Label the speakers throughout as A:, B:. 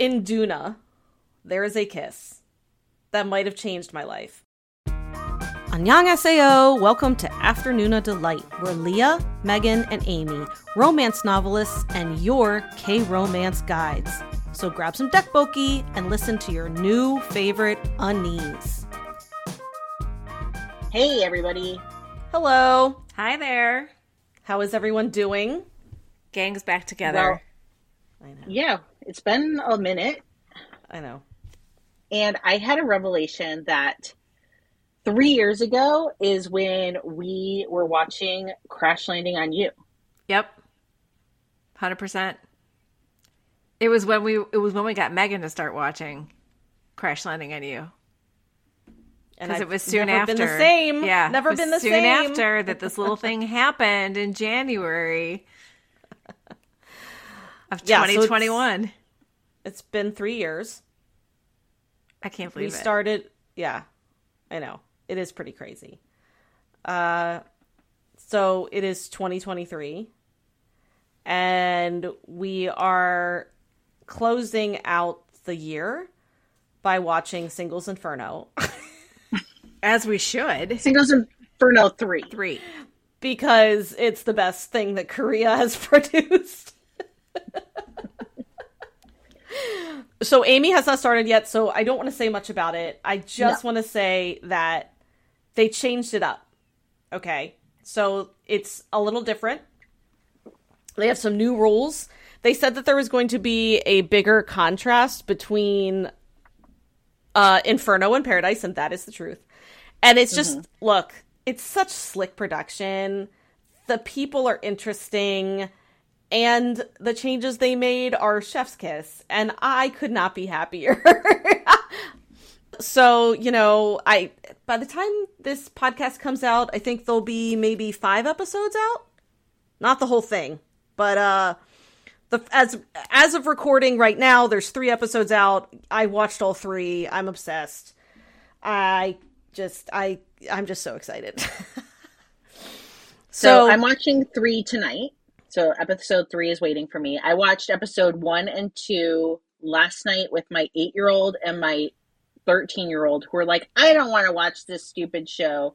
A: In Duna, there is a kiss that might have changed my life. Annyeonghaseyo! Welcome to Afternoona Delight, where Leah, Megan, and Amy, romance novelists, and your K-romance guides. So grab some tteokbokki and listen to your new favorite unnies.
B: Hey, everybody.
A: Hello.
C: Hi there.
A: How is everyone doing?
C: Gang's back together.
B: Well, yeah, it's been a minute.
A: I know.
B: And I had a revelation that three years ago is when we were watching Crash Landing on You.
C: Yep. 100%. It was when we it was when we got Megan to start watching Crash Landing on You. Because it was soon
A: never
C: after.
A: Been the same.
C: Yeah,
A: never
C: it was
A: been the same.
C: soon
A: same.
C: after that this little thing happened in January of
A: Yeah, so it's-
C: 2021.
A: It's been three years.
C: I can't
A: We
C: believe it.
A: started. Yeah, I know it is pretty crazy. Uh, so it is 2023, and we are closing out the year by watching Singles Inferno
C: As we should.
B: Singles Inferno 3.
C: Three.
A: because it's the best thing that Korea has produced. So Amy has not started yet, so I don't want to say much about it. I just
B: No.
A: want to say that they changed it up. Okay. So it's a little different. They have some new rules. They said that there was going to be a bigger contrast between uh Inferno and Paradise, and that is the truth. And it's just look, it's such slick production. The people are interesting and the changes they made are chef's kiss and I could not be happier. so, you know, I by the time this podcast comes out, I think there'll be maybe 5 episodes out. Not the whole thing, but uh the as as of recording right now, there's 3 episodes out. I watched all 3. I'm obsessed. I just I I'm just so excited.
B: So, I'm watching 3 tonight. So episode 3 is waiting for me. I watched episode 1 and 2 last night with my 8-year-old and my 13-year-old who were like, "I don't want to watch this stupid show."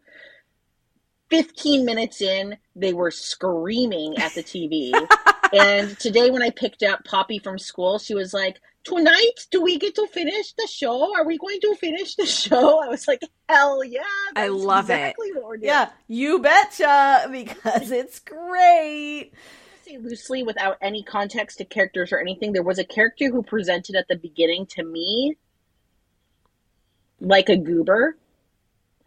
B: 15 minutes in, they were screaming at the TV. and today, when I picked up Poppy from school, she was like, Tonight, do we get to finish the show? Are we going to finish the show? I was like, Hell yeah.
C: I love it.
B: exactly doing.
A: yeah, you betcha because it's great.
B: Say loosely without any context to characters or anything, there was a character who presented at the beginning to me like a goober.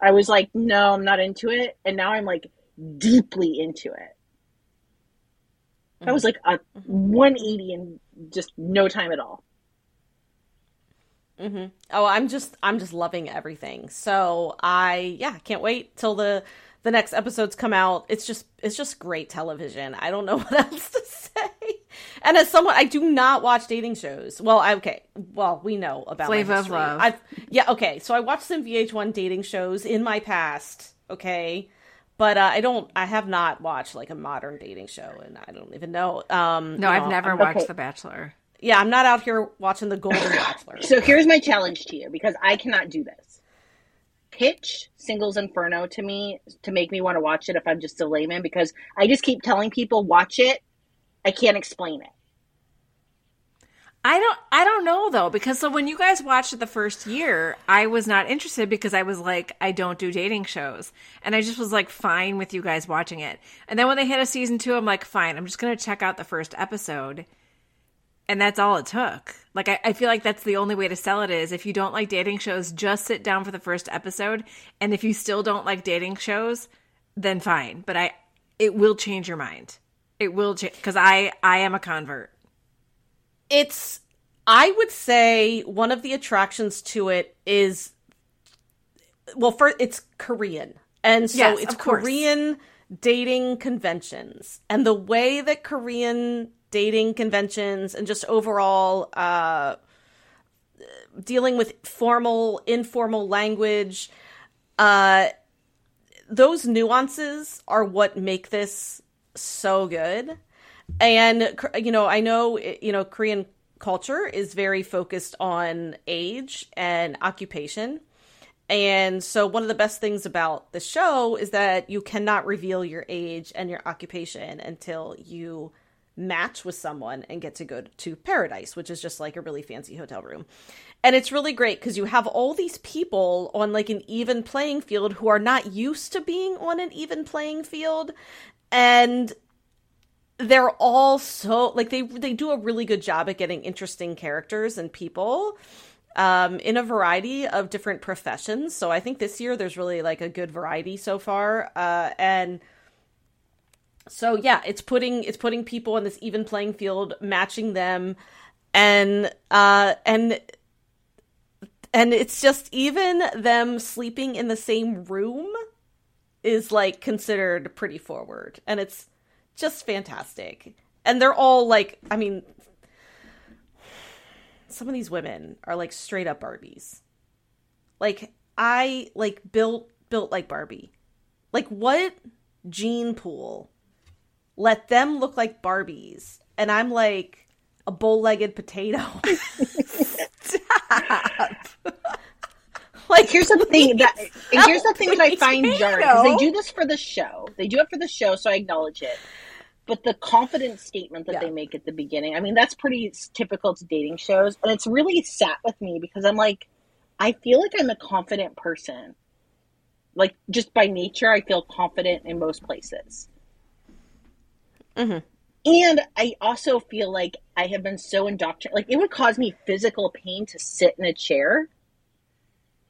B: I was like, no, I'm not into it. And now I'm like deeply into it. That was like a 180 in just no time at all.
A: Mm-hmm. Oh, I'm just I'm just loving everything. So I yeah can't wait till the the next episodes come out. It's just it's just great television. I don't know what else to say. And as someone I do not watch dating shows. Well, I, okay. Well, we know about
C: Flavor of. Love.
A: I've yeah okay. So I watched some VH1 dating shows in my past. Okay. But uh, I don't. I have not watched like a modern dating show, and I don't even know. Um,
C: No, I've
A: know,
C: never
A: I'm-
C: watched
B: okay.
C: The Bachelor.
A: yeah, I'm not out here watching the Golden Bachelor.
B: So here's my challenge to you because I cannot do this. Pitch Singles Inferno to me to make me want to watch it if I'm just a layman because I just keep telling people watch it. I can't explain it.
C: I don't I don't know though because so when you guys watched it the first year, I was not interested because I was like I don't do dating shows. And I just was like fine with you guys watching it. And then when they hit a season 2, I'm like fine, I'm just going to check out the first episode. And that's all it took. Like I, I feel like that's the only way to sell it is if you don't like dating shows, just sit down for the first episode. And if you still don't like dating shows, then fine. But I it will change your mind. It will change because I I am a convert.
A: it's i would say one of the attractions to it is well for it's korean and so
C: Yes,
A: it's korean dating conventions and the way that korean dating conventions and just overall uh dealing with formal informal language uh those nuances are what make this so good and you know i know you know korean culture is very focused on age and occupation. And so, one of the best things about the show is that you cannot reveal your age and your occupation until you match with someone and get to go to paradise, which is just like a really fancy hotel room. And it's really great because you have all these people on like an even playing field who are not used to being on an even playing field. And they're all so like they they do a really good job at getting interesting characters and people um, in a variety of different professions. So I think this year there's really like a good variety so far, uh, and so yeah, it's putting it's putting people on this even playing field, matching them, and uh, and and it's just even them sleeping in the same room is like considered pretty forward, and it's just fantastic. And they're all like, I mean, some of these women are like straight up Barbies. Like I like built built like Barbie. Like what gene pool let them look like Barbies and I'm like a bow-legged potato. Stop.
B: like here's the thing that and here's the thing that I find jarring they do this for the show. They do it for the show, so I acknowledge it but the confidence statement that yeah. they make at the beginning, I mean, that's pretty typical to dating shows. And it's really sat with me because I'm like, I feel like I'm a confident person. Like, just by nature, I feel confident in most places. Mm-hmm. And I also feel like I have been so indoctrinated. Like, it would cause me physical pain to sit in a chair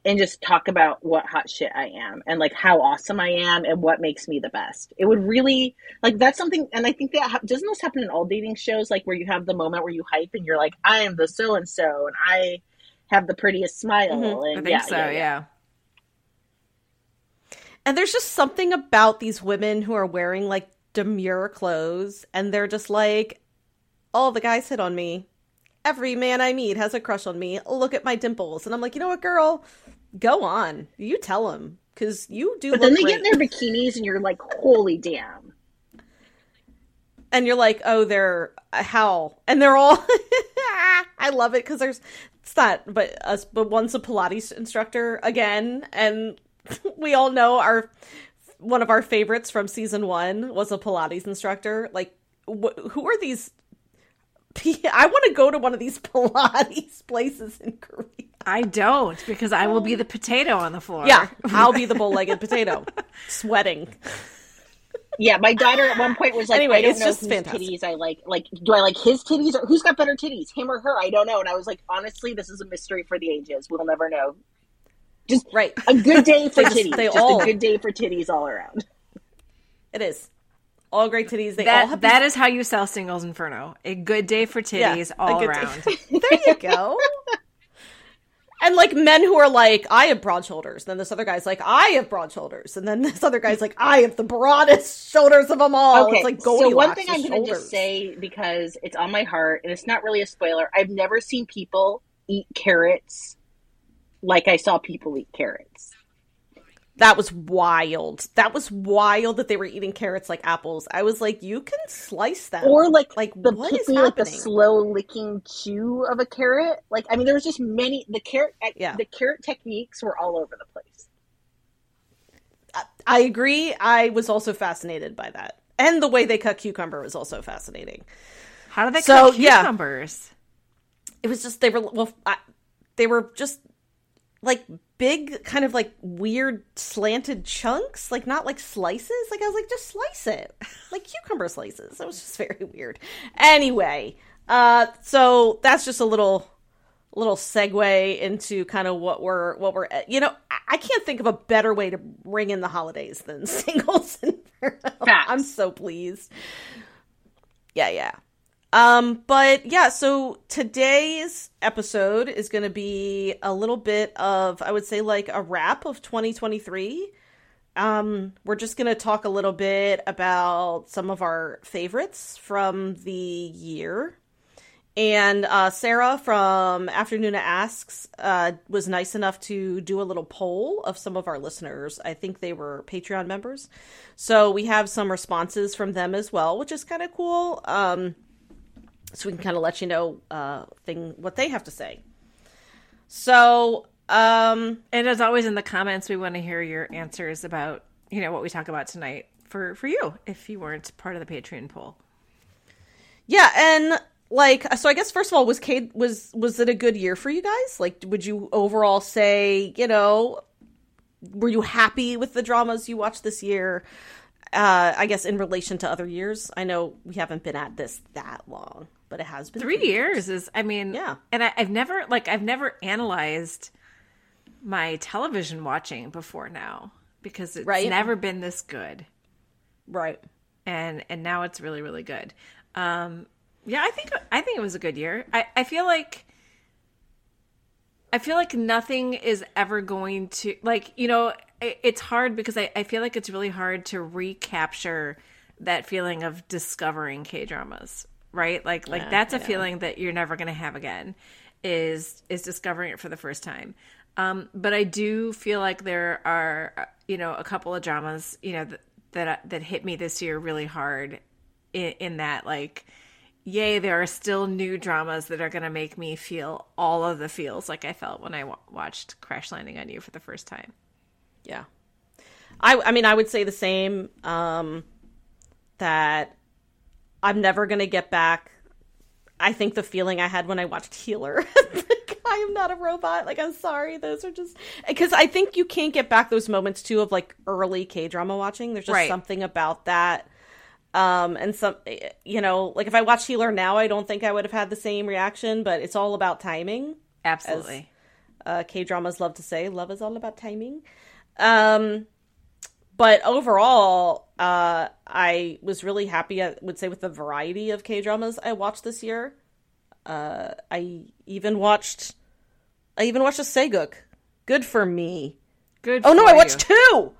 B: and just talk about what hot shit I am and like how awesome I am and what makes me the best. It would really like that's something, and I think that ha- doesn't this happen in all dating shows, like where you have the moment where you hype and you're like, I am the so and so, and I have the prettiest smile. Mm-hmm. And
C: I think
B: yeah,
C: so, yeah, yeah. yeah.
A: And there's just something about these women who are wearing like demure clothes, and they're just like, all the guys hit on me." every man I meet has a crush on me. Look at my dimples. And I'm like, you know what, girl? Go on. You tell him. Because you do
B: But then they great. get in their bikinis and you're like, holy damn.
A: And you're like, oh, they're how? And they're all. I love it because there's. It's not, but us, but one's a Pilates instructor again. And we all know our. One of our favorites from season one was a Pilates instructor. Like, wh- who are these I want to go to one of these Pilates places in Korea.
C: I don't because I will be the potato on the floor.
A: Yeah, I'll be the bow-legged potato, sweating.
B: Yeah, my daughter at one point was like, anyway, "I don't know whose fantastic. titties I like. Like, do I like his titties or who's got better titties, him or her? I don't know." And I was like, "Honestly, this is a mystery for the ages. We'll never know." Just
A: right,
B: a good day for titties. Just, they just all... a good day for titties all around.
A: It is all great titties. They
C: that,
A: all have
C: that these... is how you sell Singles Inferno. A good day for titties yeah, all around.
A: there you go. and like men who are like, I have broad shoulders. Then this other guy's like, I have broad shoulders. And then this other guy's like, I have the broadest shoulders of them all. Okay, it's like So
B: one thing I'm going to just say because it's on my heart, and it's not really a spoiler. I've never seen people eat carrots like I saw people eat carrots.
A: That was wild. That was wild that they were eating carrots like apples. I was like, you can slice them,
B: or like like the what picky, like the slow licking chew of a carrot. Like I mean, there was just many the carrot. Yeah. the carrot techniques were all over the place.
A: I agree. I was also fascinated by that, and the way they cut cucumber was also fascinating.
C: How do they so, cut cucumbers?
A: Yeah, it was just they were well, I, they were just like big kind of like weird slanted chunks like not like slices. Like i was like just slice it. Like cucumber slices. It was just very weird. Anyway uh so that's just a little little segue into kind of what we're what we're you know i can't think of a better way to bring in the holidays than singles and i'm so pleased. Yeah yeah um, but yeah, so today's episode is going to be a little bit of, I would say, like a wrap of 2023. Um, we're just going to talk a little bit about some of our favorites from the year. And uh, Sarah from Afternoon Asks uh, was nice enough to do a little poll of some of our listeners. I think they were Patreon members. So we have some responses from them as well, which is kind of cool. Um, so we can kind of let you know uh, thing what they have to say. So, um,
C: And as always in the comments, we want to hear your answers about, you know, what we talk about tonight for for you if you weren't part of the Patreon poll.
A: yeah, and like, so I guess first of all, was Cade was was it a good year for you guys? Like, would you overall say, you know, were you happy with the dramas you watched this year? Uh, I guess in relation to other years, I know we haven't been at this that long, but it has been
C: Three years is, I mean,
A: Yeah.
C: And I, I've never like I've never analyzed my television watching before now because it's
A: Right.
C: never been this good.
A: right.
C: and and now it's really really good um yeah i think i think it was a good year i i feel like i feel like nothing is ever going to like you know it, it's hard because I, I feel like it's really hard to recapture that feeling of discovering k dramas right? Like like
A: Yeah,
C: that's a feeling that you're never going to have again is is discovering it for the first time. Um but i do feel like there are you know a couple of dramas you know that that, that hit me this year really hard in, in that like yay there are still new dramas that are going to make me feel all of the feels like i felt when i w- watched crash landing on you for the first time.
A: Yeah. I I mean I would say the same um that I'm never going to get back I think the feeling I had when I watched Healer. like, I am not a robot. Like I'm sorry. Those are just cuz I think you can't get back those moments too of like early K-drama watching. There's just
C: Right.
A: something about that um and some you know, like if I watched Healer now, I don't think I would have had the same reaction, but it's all about timing
C: absolutely
A: uh, K dramas love to say. Love is all about timing. Um, but overall, uh, I was really happy. I would say with the variety of K dramas I watched this year. Uh, I even watched, I even watched a sageuk. Good for me.
C: good
A: Oh no, I watched
C: you.
A: two.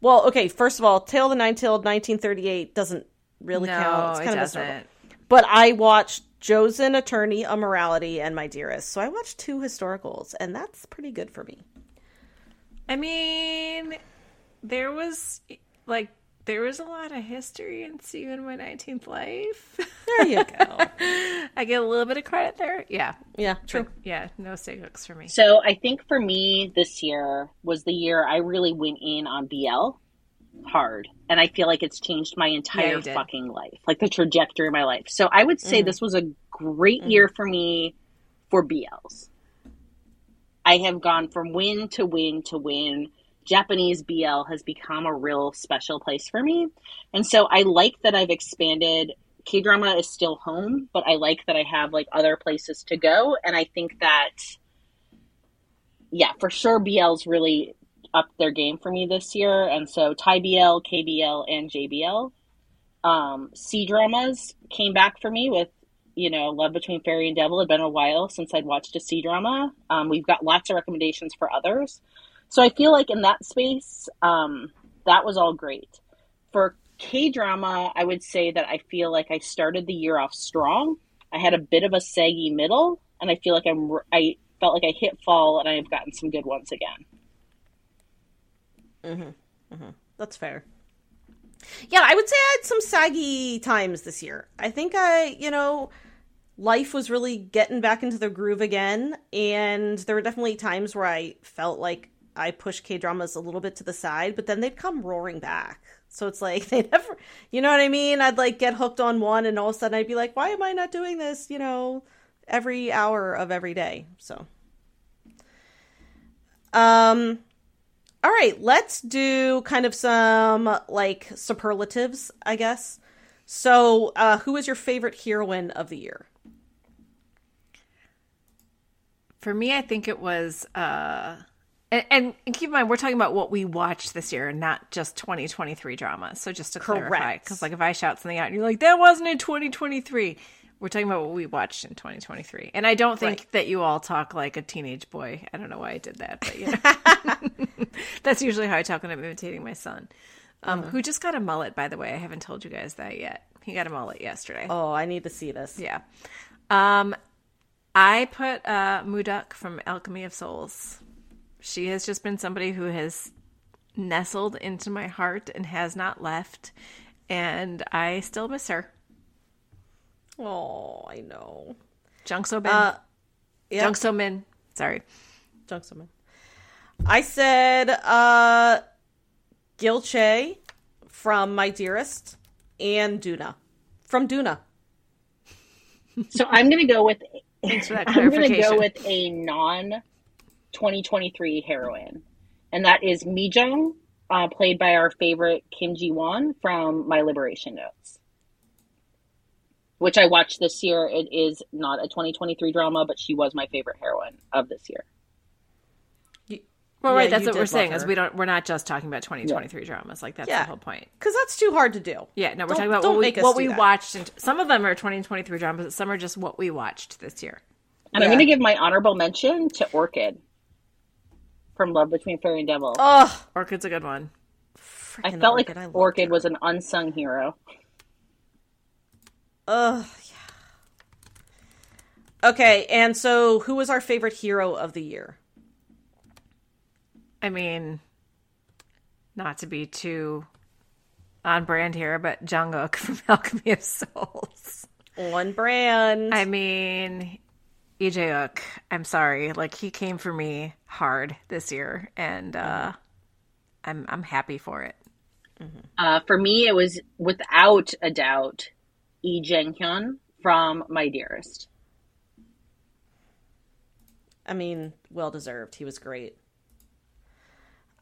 A: Well, okay. First of all, Tale of the Nine Tailed 1938 doesn't really
C: no
A: count. It's
C: it
A: kind of
C: doesn't.
A: But I watched Joseon, Attorney, A Morality, and My Dearest. So I watched two historicals, and that's pretty good for me.
C: i mean there was like there was a lot of history in see you in my 19th life
A: There you go.
C: i get a little bit of credit there yeah
A: yeah, true.
C: yeah no steak hooks for me
B: So I think for me this year was the year I really went in on BL hard. And I feel like it's changed my entire
C: you did.
B: fucking life, like the trajectory of my life. So I would say mm-hmm. this was a great mm-hmm. year for me for BLs. I have gone from win to win to win. Japanese BL has become a real special place for me. And so I like that I've expanded. K drama is still home, but I like that I have like other places to go. And I think that, yeah, for sure, BL's really upped their game for me this year. And so Thai BL, KBL, and JBL. Um, C dramas came back for me with you know, Love Between Fairy and Devil. It had been a while since I'd watched a C drama. Um, we've got lots of recommendations for others. So I feel like in that space, um, that was all great. For K drama, I would say that I feel like I started the year off strong. I had a bit of a saggy middle, and I feel like I'm I felt like I hit fall, and I've gotten some good ones again. Mhm, mhm.
A: That's fair. Yeah, I would say I had some saggy times this year. I think I, you know, life was really getting back into the groove again, and there were definitely times where I felt like I push K dramas a little bit to the side, but then they'd come roaring back. So it's like they never, you know what I mean? I'd like get hooked on one, and all of a sudden I'd be like, why am I not doing this, you know, every hour of every day? So, um, all right, let's do kind of some like superlatives, I guess. So, uh, who is your favorite heroine of the year?
C: For me, I think it was, uh, and, and, and keep in mind, we're talking about what we watched this year, not just 2023 drama. So just to clarify, because like if I shout something out and you're like, that wasn't in 2023, we're talking about what we watched in 2023. And I don't think
A: Right.
C: that you all talk like a teenage boy. I don't know why I did that, but you know. That's usually how I talk when I'm imitating my son, um,
A: Uh-huh.
C: who just got a mullet, by the way. I haven't told you guys that yet. He got a mullet yesterday.
A: Oh, I need to see this.
C: Yeah. Um, I put uh, Muduk from Alchemy of Souls. She has just been somebody who has nestled into my heart and has not left, and I still miss her.
A: Oh, I know.
C: Jung So Min.
A: Uh, yeah,
C: Jung So Min. Sorry.
A: Jung So Min. I said uh, Gil Chae from My Dearest and Duna from Duna.
B: So I'm going to go with.
C: Thanks for that
B: I'm going to go with a non 2023 heroine, and that is Mi Jung, uh, played by our favorite Kim Ji Won from My Liberation Notes, which I watched this year. It is not a 2023 drama, but she was my favorite heroine of this year.
C: Well,
A: Yeah,
C: right. That's what we're saying
A: love
C: is we don't. We're not just talking about 2023 dramas. Like that's
A: Yeah.
C: the whole point.
A: Because that's too hard to do.
C: Yeah. No, we're
A: Don't-
C: talking about
A: don't
C: what we,
A: make us
C: what we watched. And some of them are 2023 dramas. but Some are just what we watched this year.
B: And I'm going to give my honorable mention to Orchid from Love Between Fairy and Devil.
A: Ugh.
C: Orchid's a good one.
B: I
A: Freaking
B: felt like
A: I
B: Orchid
A: her.
B: was an unsung hero.
A: Ugh. Yeah. Okay, and so who was our favorite hero of the year?
C: I mean, not to be too on brand here, but Jungkook from Alchemy of Souls.
A: One brand.
C: I mean, EJ I'm sorry, like he came for me hard this year, and uh, I'm I'm happy for it.
B: Uh, for me, it was without a doubt Lee Jang Hyun from My Dearest.
A: I mean, well deserved. He was great.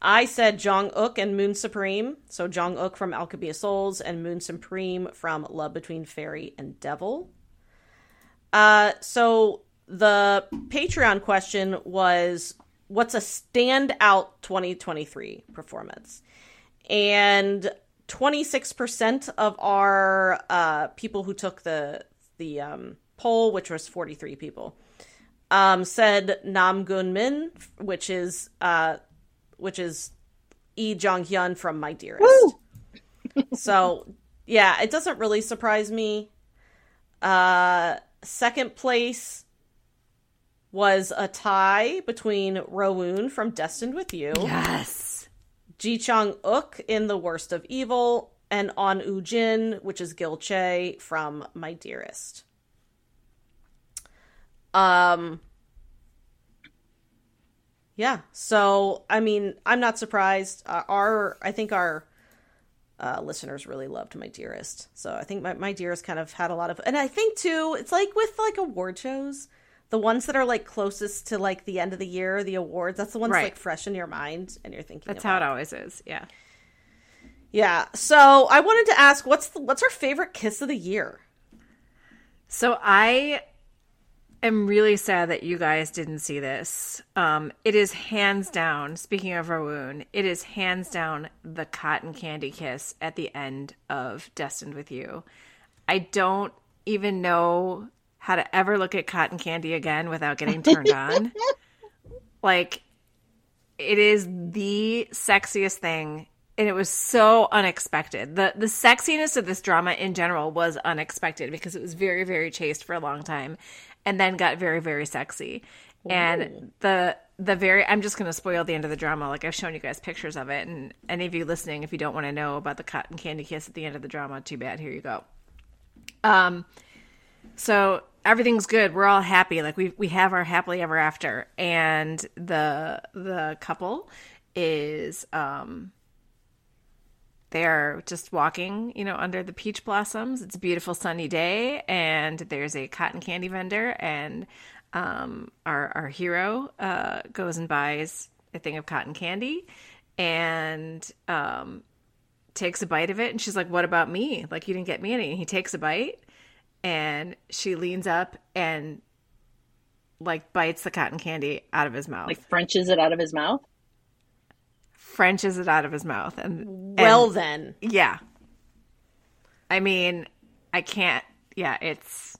A: I said Jang Uk and Moon Supreme. So Jang Uk from Alchemy of Souls and Moon Supreme from Love Between Fairy and Devil. Uh, so the Patreon question was what's a standout 2023 performance? And 26% of our uh, people who took the the um, poll, which was 43 people, um, said Namgoong Min, which is uh, which is Lee Jang Hyun from My Dearest. so yeah, it doesn't really surprise me. Uh, second place was a tie between Rowoon from Destined with You,
C: Yes.
A: Ji Chang Uk in The Worst of Evil, and Ahn Eun Jin, which is Gil Chae from My Dearest. Um yeah, so I mean, I'm not surprised. Uh, our I think our uh, listeners really loved My Dearest. So I think my, my Dearest kind of had a lot of and I think too, it's like with like award shows, the ones that are like closest to like the end of the year, the awards, that's the ones
C: Right.
A: like fresh in your mind and you're thinking
C: That's
A: about.
C: how it always is. Yeah.
A: Yeah. So I wanted to ask, what's the, what's our favorite kiss of the year?
C: So I am really sad that you guys didn't see this. Um, it is hands down, speaking of Rowoon, it is hands down the cotton candy kiss at the end of Destined with You. I don't even know how to ever look at cotton candy again without getting turned on. Like, it is the sexiest thing and it was so unexpected. The the sexiness of this drama in general was unexpected because it was very very chaste for a long time and then got very very sexy. And the the very I'm just going to spoil the end of the drama like I've shown you guys pictures of it and any of you listening if you don't want to know about the cotton candy kiss at the end of the drama too bad here you go. Um so everything's good. We're all happy. Like we we have our happily ever after and the the couple is um they're just walking, you know, under the peach blossoms. It's a beautiful sunny day, and there's a cotton candy vendor, and um, our our hero uh, goes and buys a thing of cotton candy, and um, takes a bite of it, and she's like, "What about me? Like you didn't get me any." And he takes a bite, and she leans up and like bites the cotton candy out of his mouth,
B: Like Frenches it out of his mouth.
C: Frenches it out of his mouth, and
A: Well,
C: and-
A: then.
C: Yeah. I mean, I can't. Yeah, it's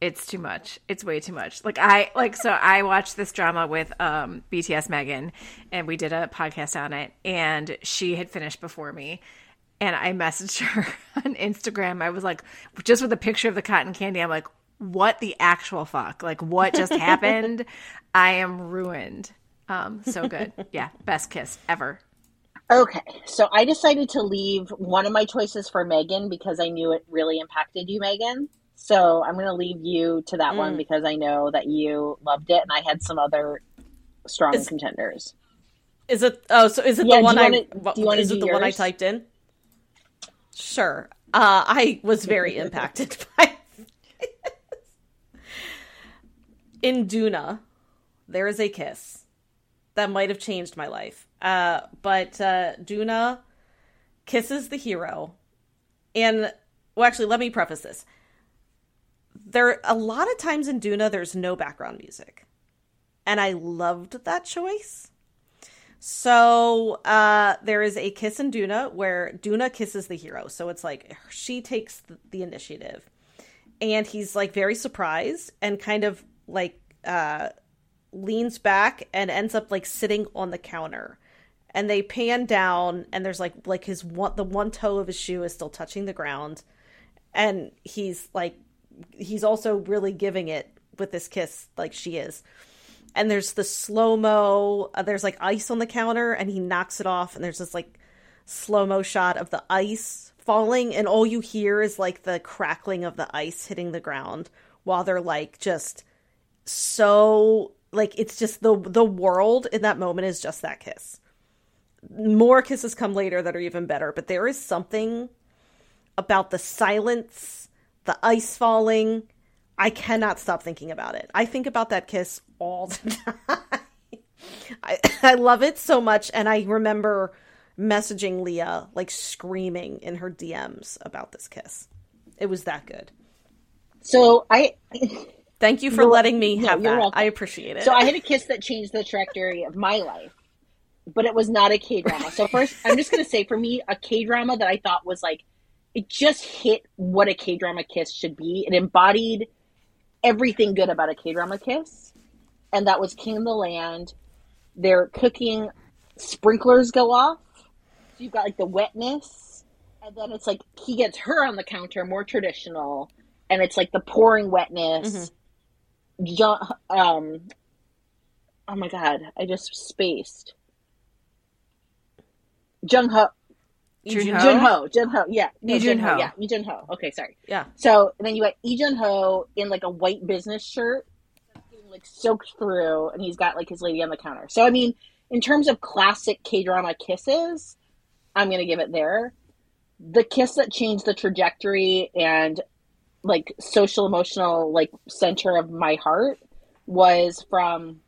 C: it's too much. It's way too much. Like I like so I watched this drama with um BTS Megan and we did a podcast on it and she had finished before me and I messaged her on Instagram. I was like just with a picture of the cotton candy. I'm like what the actual fuck? Like what just happened? I am ruined. Um so good. Yeah, best kiss ever.
B: Okay, so I decided to leave one of my choices for Megan because I knew it really impacted you, Megan. So I'm going to leave you to that one
A: Mm.
B: because I know that you loved it, and I had some other strong
A: Is-
B: contenders.
A: Is it? Oh, so is it
B: Yeah,
A: the one I?
B: wanna-
A: what-
B: do you wanna
A: is it
B: do
A: the one I typed in? Sure. Uh, I was very impacted by. in Duna, there is a kiss that might have changed my life. Uh, but uh, Duna kisses the hero, and well, actually, let me preface this. There, a lot of times in Duna, there's no background music, and I loved that choice. So uh, there is a kiss in Duna where Duna kisses the hero. So it's like she takes the, initiative, and he's like very surprised and kind of like uh, leans back and ends up like sitting on the counter. And they pan down, and there's like like his one the one toe of his shoe is still touching the ground, and he's like he's also really giving it with this kiss like she is and there's the slow mo. Uh, there's like ice on the counter, and he knocks it off, and there's this like slow mo shot of the ice falling, and all you hear is like the crackling of the ice hitting the ground while they're like just so like it's just the the world in that moment is just that kiss. More kisses come later that are even better, but there is something about the silence, the ice falling, I cannot stop thinking about it. I think about that kiss all the time. I, I love it so much, and I remember messaging Leah like screaming in her DMs about this kiss. It was that good.
B: So I,
A: Thank you for letting me have
B: you're
A: that.
B: welcome.
A: I appreciate it.
B: so I had a kiss that changed the trajectory of my life, but it was not a K drama. So first, I'm just gonna say for me, a K drama that I thought was like, it just hit what a K drama kiss should be. It embodied everything good about a K drama kiss, and that was King of the Land. They're cooking, sprinklers go off, so you've got like the wetness, and then it's like he gets her on the counter, more traditional, and it's like the pouring wetness. John, um, oh my god, I just spaced. Jung Ho? Jun Ho, Jun Ho, yeah,
C: Lee
B: Jun
C: Jun-ho.
B: yeah, Lee Jun Ho. Okay, sorry.
A: yeah.
B: So and then you got Lee Jun Ho in like a white business shirt, like soaked through, and he's got like his lady on the counter. So I mean, in terms of classic K drama kisses, I'm gonna give it there. The kiss that changed the trajectory and like social emotional like center of my heart was from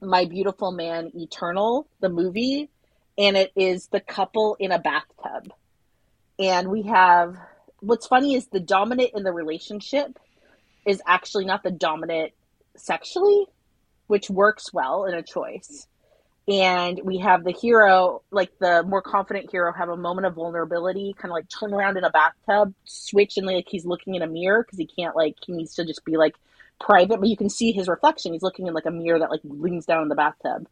B: My Beautiful Man Eternal, the movie, and it is the couple in a bathtub. And we have what's funny is the dominant in the relationship is actually not the dominant sexually, which works well in a choice. And we have the hero, like the more confident hero, have a moment of vulnerability, kind of like turn around in a bathtub, switch, and like he's looking in a mirror because he can't, like, he needs to just be like private, but you can see his reflection. He's looking in like a mirror that like leans down in the bathtub.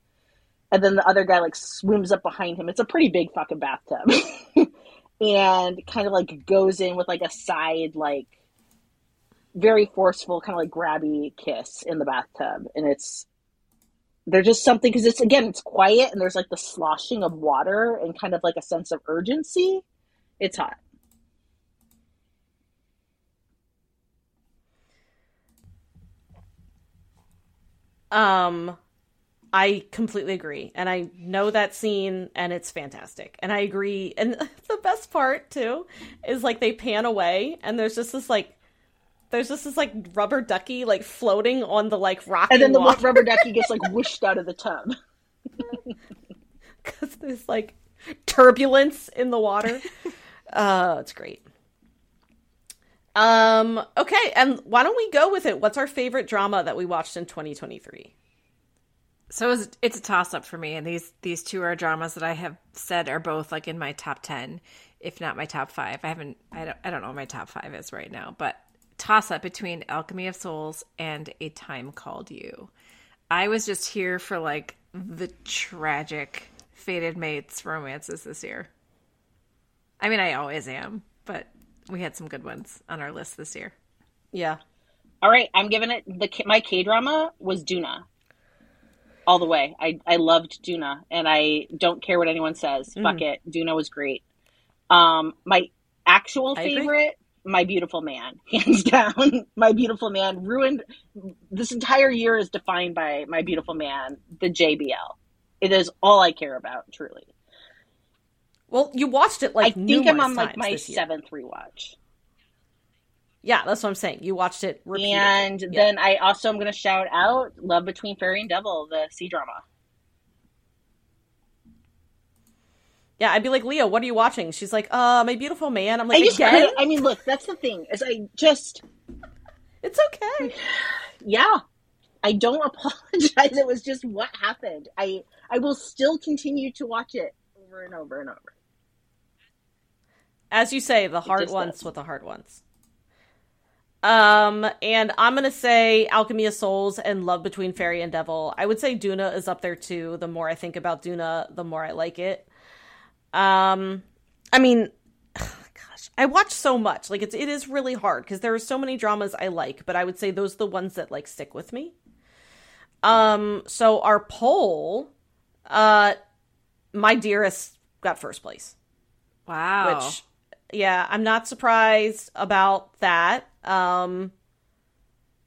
B: And then the other guy like swims up behind him. It's a pretty big fucking bathtub. and kind of like goes in with like a side, like very forceful, kind of like grabby kiss in the bathtub. And it's, there's just something because it's again, it's quiet and there's like the sloshing of water and kind of like a sense of urgency. It's hot.
A: Um, I completely agree, and I know that scene, and it's fantastic. And I agree. And the best part too is like they pan away, and there's just this like, there's just this like rubber ducky like floating on the like rock.
B: And then the
A: water
B: rubber ducky gets like whooshed out of the tub.
A: because there's like turbulence in the water. uh, it's great. Um. Okay, and why don't we go with it? What's our favorite drama that we watched in 2023?
C: So it's, it's a toss up for me, and these these two are dramas that I have said are both like in my top ten, if not my top five. I haven't, I don't, I don't know what my top five is right now, but toss up between Alchemy of Souls and A Time Called You. I was just here for like the tragic fated mates romances this year. I mean, I always am, but we had some good ones on our list this year.
A: Yeah.
B: All right, I'm giving it the my K drama was Duna. All the way. I I loved Duna, and I don't care what anyone says.
A: Mm.
B: Fuck it, Duna was great. Um, my actual favorite, My Beautiful Man, hands down. My Beautiful Man ruined this entire year is defined by My Beautiful Man, the JBL. It is all I care about, truly.
A: Well, you watched it like
B: I think I'm on like my seventh rewatch.
A: Yeah, that's what I'm saying. You watched it repeatedly.
B: And
A: Yeah.
B: then I also am going to shout out Love Between Fairy and Devil, the C drama.
A: yeah, I'd be like, Leo, what are you watching? She's like, uh, My Beautiful Man. I'm like, I
B: just
A: again?
B: couldn't- I mean, look, that's the thing is I just
A: It's okay.
B: yeah, I don't apologize. It was just what happened. I I will still continue to watch it over and over and over.
A: As you say, the hard
B: just
A: ones
B: does.
A: with the hard ones. Um, and I'm gonna say Alchemy of Souls and Love Between Fairy and Devil. I would say Duna is up there too. The more I think about Duna, the more I like it. Um, I mean, gosh, I watch so much. Like it's it is really hard because there are so many dramas I like, but I would say those are the ones that like stick with me. Um, so our poll, uh, my dearest got first place
C: Wow.
A: which yeah i'm not surprised about that um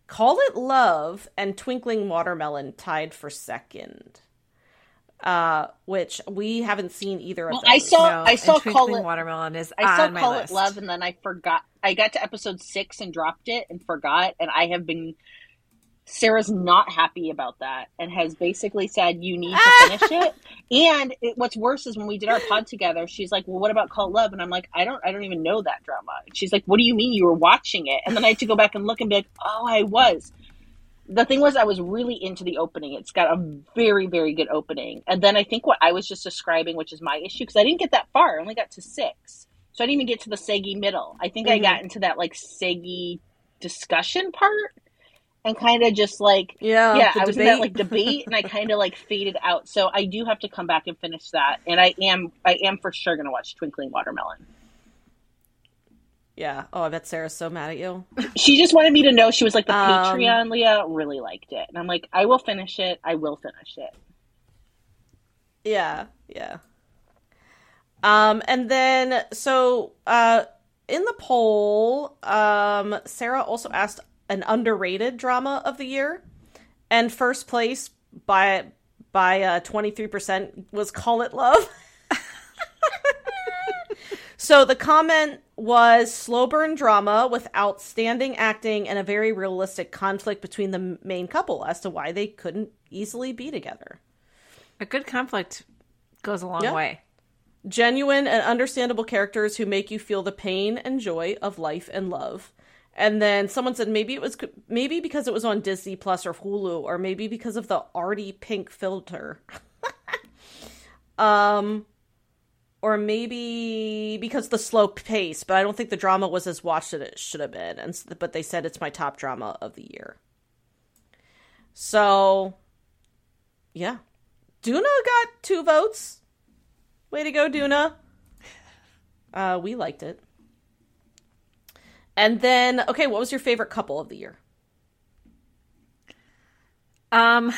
A: call it love and twinkling watermelon tied for second uh which we haven't seen either of
B: Well,
A: those
B: I saw-
C: No,
B: I saw
C: and
B: Call
C: Twinkling
B: It-
C: Watermelon is
B: I saw Call
C: list.
B: It Love, and then I forgot. I got to episode six and dropped it and forgot, and I have been. Sarah's not happy about that and has basically said you need to finish it. And it, what's worse is when we did our pod together, she's like, "Well, what about Call Love?" And I'm like, "I don't, I don't even know that drama." And she's like, "What do you mean you were watching it?" And then I had to go back and look and be like, "Oh, I was." The thing was, I was really into the opening. It's got a very, very good opening. And then I think what I was just describing, which is my issue, because I didn't get that far. I only got to six. So I didn't even get to the Segi middle. I think I
A: Mhm.
B: got into that like Segi discussion part and kind of just like
A: yeah
B: yeah, I was in that like debate and I kind of like faded out. So I do have to come back and finish that. And I am I am for sure going to watch Twinkling Watermelon.
A: yeah oh i bet sarah's so mad at you
B: She just wanted me to know she was like the
A: Um,
B: Patreon Leah really liked it. And I'm like I will finish it. I will finish it.
A: yeah yeah um and then so uh in the poll um sarah also asked an underrated drama of the year and first place by by uh 23% was call it love so the comment was slow burn drama with outstanding acting and a very realistic conflict between the main couple as to why they couldn't easily be together
C: A good conflict goes a long
A: Yeah.
C: way.
A: genuine and understandable characters who make you feel the pain and joy of life and love. And then someone said maybe it was maybe because it was on Disney Plus or Hulu or maybe because of the arty pink filter. um or maybe because the slow pace, but I don't think the drama was as watched as it should have been. And but they said it's my top drama of the year. So yeah. Duna got two votes. Way to go, Duna. Uh, we liked it. And then, okay, what was your favorite couple of the year?
C: Um,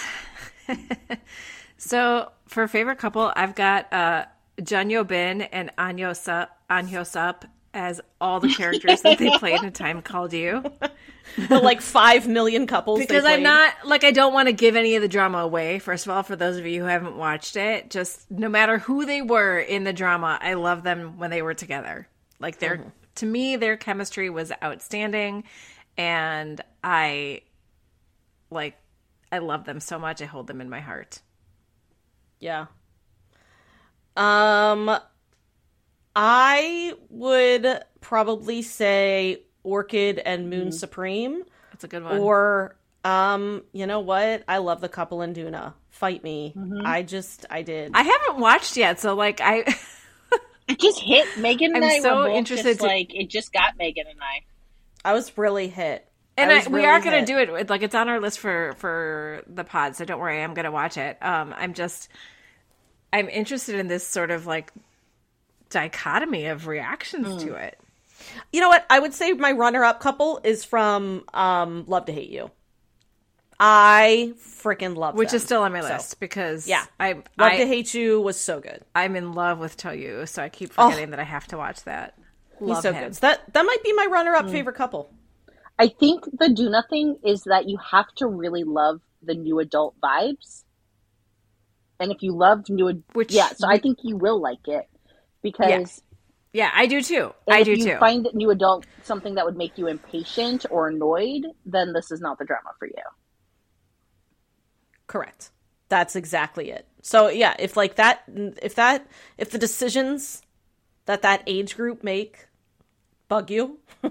C: so for favorite couple, I've got uh, Jeon Yeo Been and Ahn Hyo Seop, Anyo Sup as all the characters that they played in a time called you.
A: The like five million couples.
C: Because I'm not like I don't want to give any of the drama away. First of all, for those of you who haven't watched it, just no matter who they were in the drama, I love them when they were together. Like their to me, their chemistry was outstanding, and I like I love them so much. I hold them in my heart.
A: Yeah. Um, I would probably say Orchid and Moon Supreme,
C: That's a good one.
A: or um, you know what? I love the couple in Duna. Fight me. I just, I did.
C: I haven't watched yet, so like I
B: It just hit Megan and
C: I'm
B: I
C: so
B: were both
C: interested
B: just
C: to-
B: like it just got Megan and I.
A: I was really hit.
C: and I
A: was
C: we are gonna do it. Like it's on our list for for the pod, so don't worry. I'm gonna watch it. Um, I'm just I'm interested in this sort of like dichotomy of reactions to it.
A: You know what? I would say my runner-up couple is from um, Love to Hate You. I freaking love
C: which
A: them.
C: is still on my
A: So,
C: list because
A: yeah.
C: I
A: Love
C: I,
A: to Hate You was so good.
C: I'm in love with Teo Yoo, so I keep oh. forgetting that I have to watch that.
A: He's
C: Love
A: so
C: him.
A: good. So that that might be my runner-up mm. favorite couple.
B: I think the do nothing is that you have to really love the new adult vibes. And if you loved new, ad-
C: Which-
B: yeah, so I think you will like it because
C: Yeah, I do too.
B: and
C: I
B: if
C: do
B: you
C: too.
B: find new adult something that would make you impatient or annoyed, then this is not the drama for you.
A: Correct. That's exactly it. So yeah, if like that, if that, if the decisions that that age group make bug you,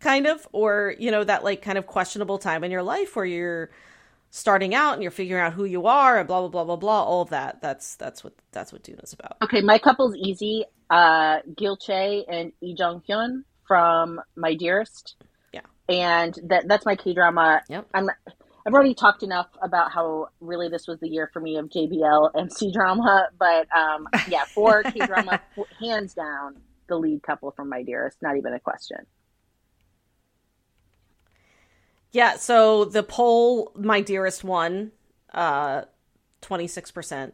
A: kind of, or you know that like kind of questionable time in your life where you're starting out and you're figuring out who you are and blah blah blah blah blah, all of that. That's that's what that's what Duna's about.
B: Okay, my couple's easy. Uh, Gil Chae and Lee Jang Hyun from My Dearest.
A: Yeah.
B: and that that's my K drama.
A: Yep.
B: I'm. I've already talked enough about how really this was the year for me of JBL and C drama, but um, yeah, for K drama, hands down, the lead couple from My Dearest, not even a question.
A: Yeah, so the poll, my dearest one, uh, 26%.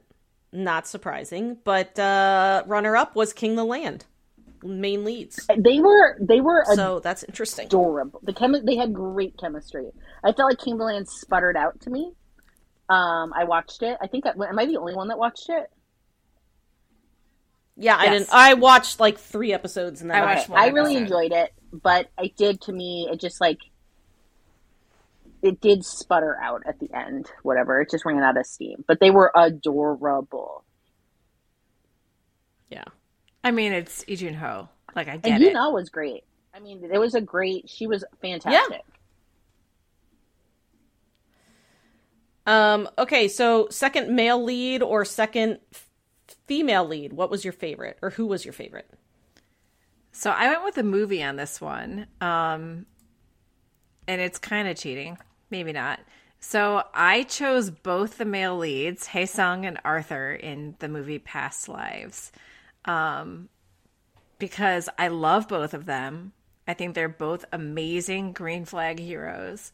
A: Not surprising. But uh, runner up was King the Land, main leads.
B: They were they were
A: So that's interesting.
B: adorable. The chemi- they had great chemistry. I felt like King the Land sputtered out to me. Um, I watched it. I think I, am I the only one that watched it?
A: Yeah, I didn't. I watched like three episodes and then
C: I
A: I
C: watched
B: Okay,
C: one
B: I really enjoyed it, but it did to me. It just like it did sputter out at the end. Whatever, it just ran out of steam. But they were adorable,
A: Yeah.
C: I mean, it's Lee Jun Ho. Like I get
B: and
C: it.
B: Yuna was great. I mean, it was a great. She was fantastic. Yeah.
A: Um. Okay. So second male lead or second f- female lead? What was your favorite, or who was your favorite?
C: So I went with a movie on this one. Um and it's kind of cheating. Maybe not. So I chose both the male leads, Haesung and Arthur, in the movie Past Lives. Um because I love both of them. I think they're both amazing green flag heroes.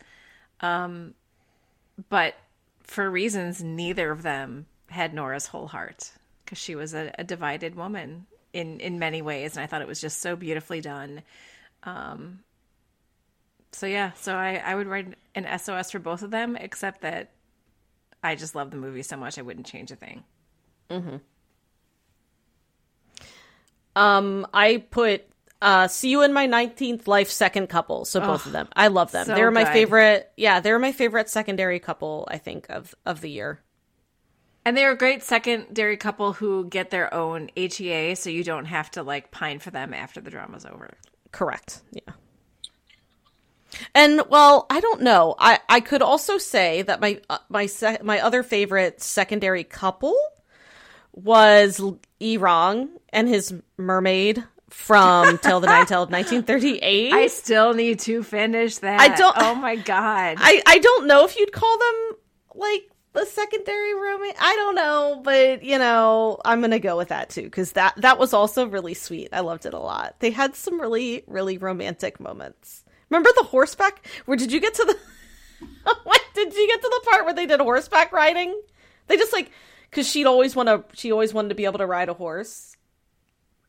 C: Um but for reasons neither of them had Nora's whole heart because she was a, a divided woman in in many ways, and I thought it was just so beautifully done. Um, so yeah, so I I would write an SOS for both of them, except that I just love the movie so much I wouldn't change a thing.
A: Um. I put uh, "See You in My 19th Life" second couple. So both of them. I love them.
C: so
A: they're my
C: good.
A: favorite. Yeah, they're my favorite secondary couple. I think of of the year.
C: And they're a great secondary couple who get their own HEA, so you don't have to like pine for them after the drama's over.
A: Correct. Yeah. And well, I don't know. I I could also say that my uh, my sec- my other favorite secondary couple was E Rong and his mermaid from Till the Nine of 1938.
C: I still need to finish that.
A: I don't-
C: Oh my god.
A: I I don't know if you'd call them like the secondary romance. I don't know, but you know, I'm gonna go with that too because that that was also really sweet. I loved it a lot. They had some really really romantic moments. Remember the horseback? Where did you get to the? what did you get to the part where they did horseback riding? They just like because she'd always want to. She always wanted to be able to ride a horse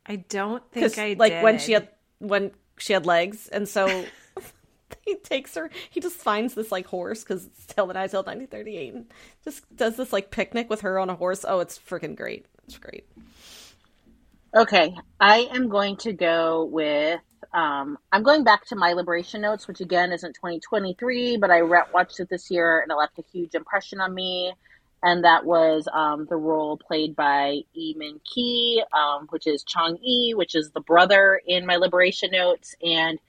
C: I don't think I
A: like
C: did.
A: when she had when she had legs, and so he takes her. He just finds this like horse because it's till the night till 1938, and just does this like picnic with her on a horse. Oh, it's freaking great! It's great.
B: Okay, I am going to go with. Um, I'm going back to my Liberation Notes, which again isn't 2023, but I re- watched it this year and it left a huge impression on me. And that was um, the role played by Min Ki, um, which is Chong Yi, which is the brother in my Liberation Notes. And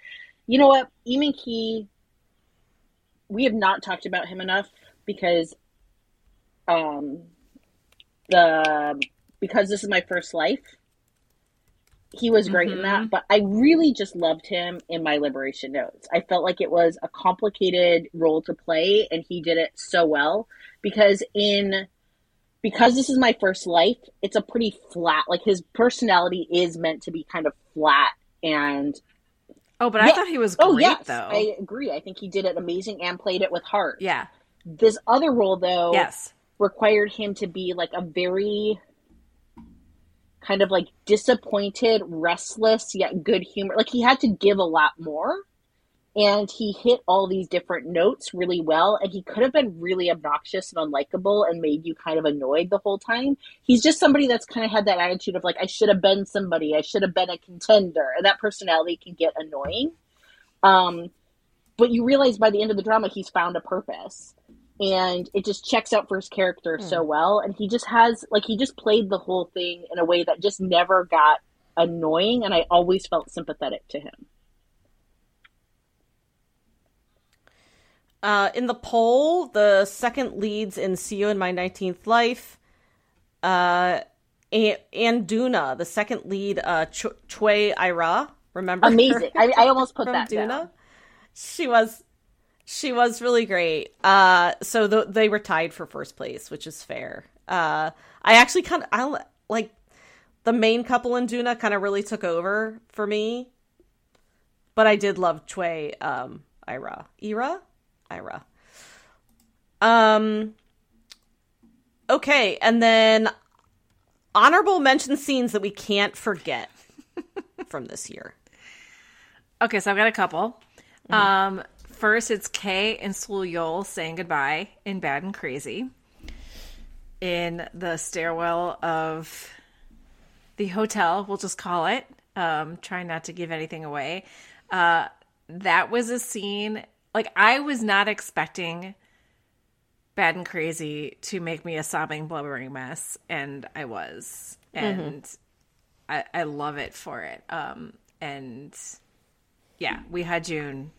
B: you know what? Min Ki, we have not talked about him enough because um, the because this is my first life he was great in that, but I really just loved him in my Liberation Notes. I felt like it was a complicated role to play, and he did it so well because in because this is my first life, it's a pretty flat. Like his personality is meant to be kind of flat and
C: Oh, but I
B: Yeah.
C: thought he was oh, great
B: Oh yes,
C: though.
B: I agree. I think he did it amazing and played it with heart. and played it with heart.
C: Yeah.
B: This other role though
C: Yes.
B: required him to be like a very kind of like disappointed, restless yet good humor. Like he had to give a lot more. And he hit all these different notes really well. And he could have been really obnoxious and unlikable and made you kind of annoyed the whole time. He's just somebody that's kind of had that attitude of like, I should have been somebody, I should have been a contender. And that personality can get annoying. Um, but you realize by the end of the drama, he's found a purpose. And it just checks out for his character so well. And he just has, like, he just played the whole thing in a way that just never got annoying. And I always felt sympathetic to him.
A: Uh, in the poll, the second leads in See You in My 19th Life, uh, and, and Duna, the second lead, uh, Ch- Chue Ira, remember?
B: Amazing. I, I almost put that
A: Duna.
B: down.
A: She was, she was really great. Uh, so th- they were tied for first place, which is fair. Uh, I actually kind of, I like the main couple in Duna kind of really took over for me, but I did love Chue, um, Ira, Ira, Ira. Um. Okay, and then honorable mention scenes that we can't forget from this year.
C: Okay, so I've got a couple. Um, first, it's Kay and Sul Yol saying goodbye in Bad and Crazy in the stairwell of the hotel, we'll just call it. Um, trying not to give anything away. Uh, that was a scene, like, I was not expecting Bad and Crazy to make me a sobbing, blubbering mess, and I was. And I, I love it for it. Um, and yeah, we had June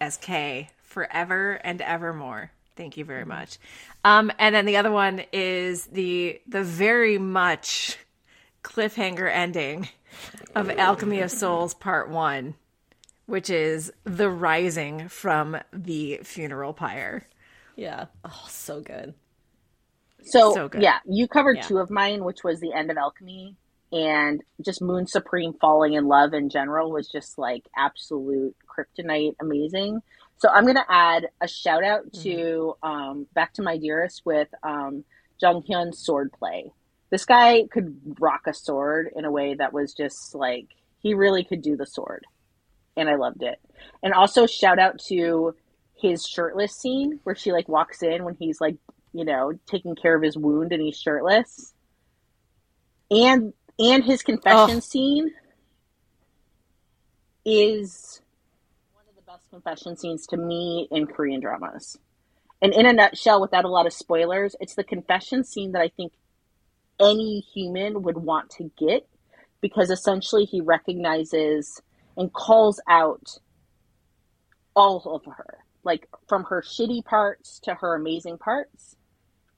C: as K forever and evermore. Thank you very much. Um, and then the other one is the the very much cliffhanger ending of Alchemy of Souls Part One, which is the rising from the funeral pyre.
A: Yeah. Oh, so good.
B: So,
C: So good.
B: yeah, you covered
A: Yeah.
B: two of mine, which was the end of Alchemy and just Moon Supreme falling in love in general was just like absolute kryptonite amazing. So I'm gonna add a shout out to um, Back to My Dearest with um, Jang Hyun's sword play. This guy could rock a sword in a way that was just like he really could do the sword, and I loved it. And also shout out to his shirtless scene where she like walks in when he's like you know taking care of his wound and he's shirtless, and and his confession
A: Oh.
B: scene is one of the best confession scenes to me in Korean dramas. And in a nutshell, without a lot of spoilers, it's the confession scene that I think any human would want to get because essentially he recognizes and calls out all of her, like from her shitty parts to her amazing parts.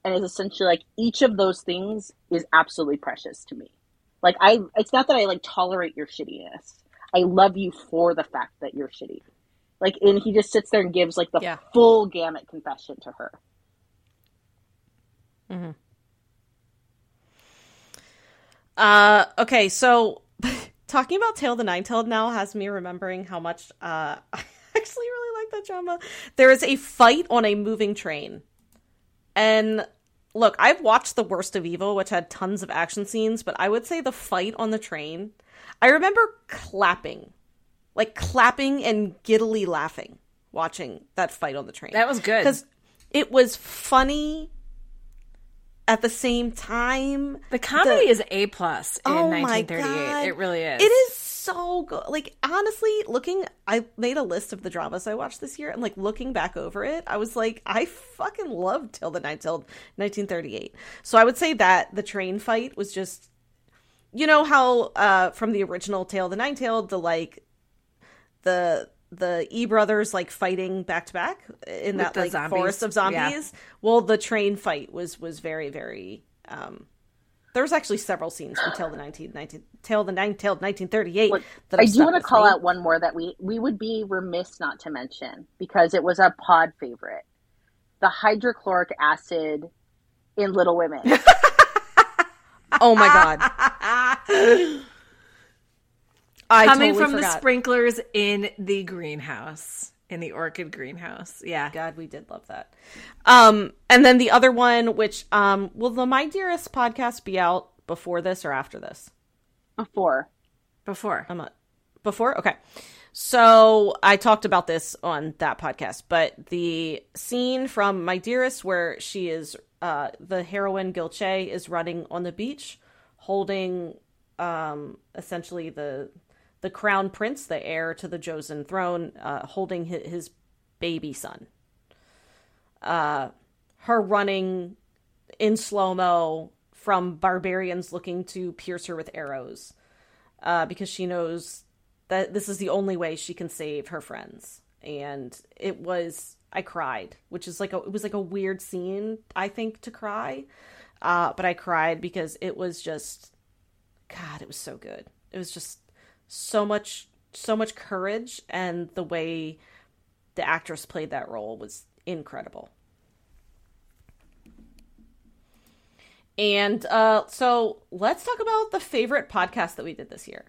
B: And is essentially like each of those things is absolutely precious to me. Like I it's not that I like tolerate your shittiness. I love you for the fact that you're shitty. Like and he just sits there and gives like the
A: Yeah.
B: full gamut confession to her. Mm-hmm.
A: Uh, okay, so talking about Tale the Nine-Tailed now has me remembering how much uh, I actually really like that drama. There is a fight on a moving train. And look, I've watched The Worst of Evil, which had tons of action scenes, but I would say the fight on the train, I remember clapping. Like clapping and giddily laughing watching that fight on the train.
C: That was good.
A: Because it was funny at the same time.
C: The comedy
A: The-
C: is A plus in
A: Oh my
C: 1938.
A: God.
C: It really is.
A: It is so good. Like honestly, looking, I made a list of the dramas I watched this year, and like looking back over it, I was like, I fucking loved Till the Night Till 1938. So I would say that the train fight was just, you know how uh from the original Tale of the Nine Tailed, the like the the E brothers like fighting back to back in that like
C: zombies.
A: forest of
C: Yeah.
A: zombies. Well, the train fight was was very very um there was actually several scenes from Tale the 19, 19 Tale the Nine Tailed 1938
B: Look, I do want to call
A: me.
B: out one more that we we would be remiss not to mention because it was a pod favorite. The hydrochloric acid in Little Women.
A: Oh my god. I
C: Coming
A: totally
C: from the sprinklers in the greenhouse, in the orchid greenhouse. Yeah.
A: God, we did love that. Um, and then the other one, which um, will the My Dearest podcast be out before this or after this?
B: Before.
C: Before.
A: I'm not before. Okay, so I talked about this on that podcast, but the scene from My Dearest where she is, uh, the heroine Gil Chae is running on the beach, holding, um, essentially the the crown prince, the heir to the Joseon throne, uh, holding his, his baby son. Uh, her running in slow mo from barbarians looking to pierce her with arrows uh, because she knows that this is the only way she can save her friends. And it was, I cried, which is like a, it was like a weird scene, I think, to cry. Uh, but I cried because it was just, God, it was so good. It was just so much, so much courage, and the way the actress played that role was incredible. And uh, so let's talk about the favorite podcast that we did this year.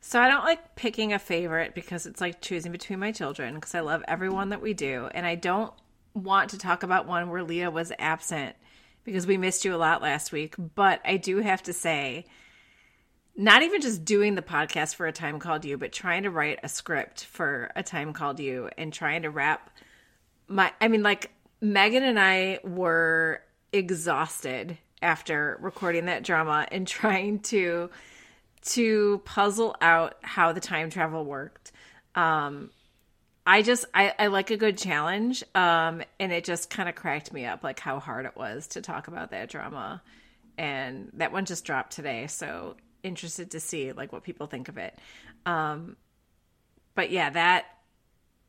C: So I don't like picking a favorite because it's like choosing between my children because I love everyone that we do. And I don't want to talk about one where Leah was absent because we missed you a lot last week. But I do have to say, not even just doing the podcast for a time called you, but trying to write a script for a time called you and trying to wrap my, I mean, like Megan and I were exhausted after recording that drama and trying to to puzzle out how the time travel worked. Um, I just I, I like a good challenge, um, and it just kind of cracked me up like how hard it was to talk about that drama, and that one just dropped today. So interested to see like what people think of it. Um, but yeah, that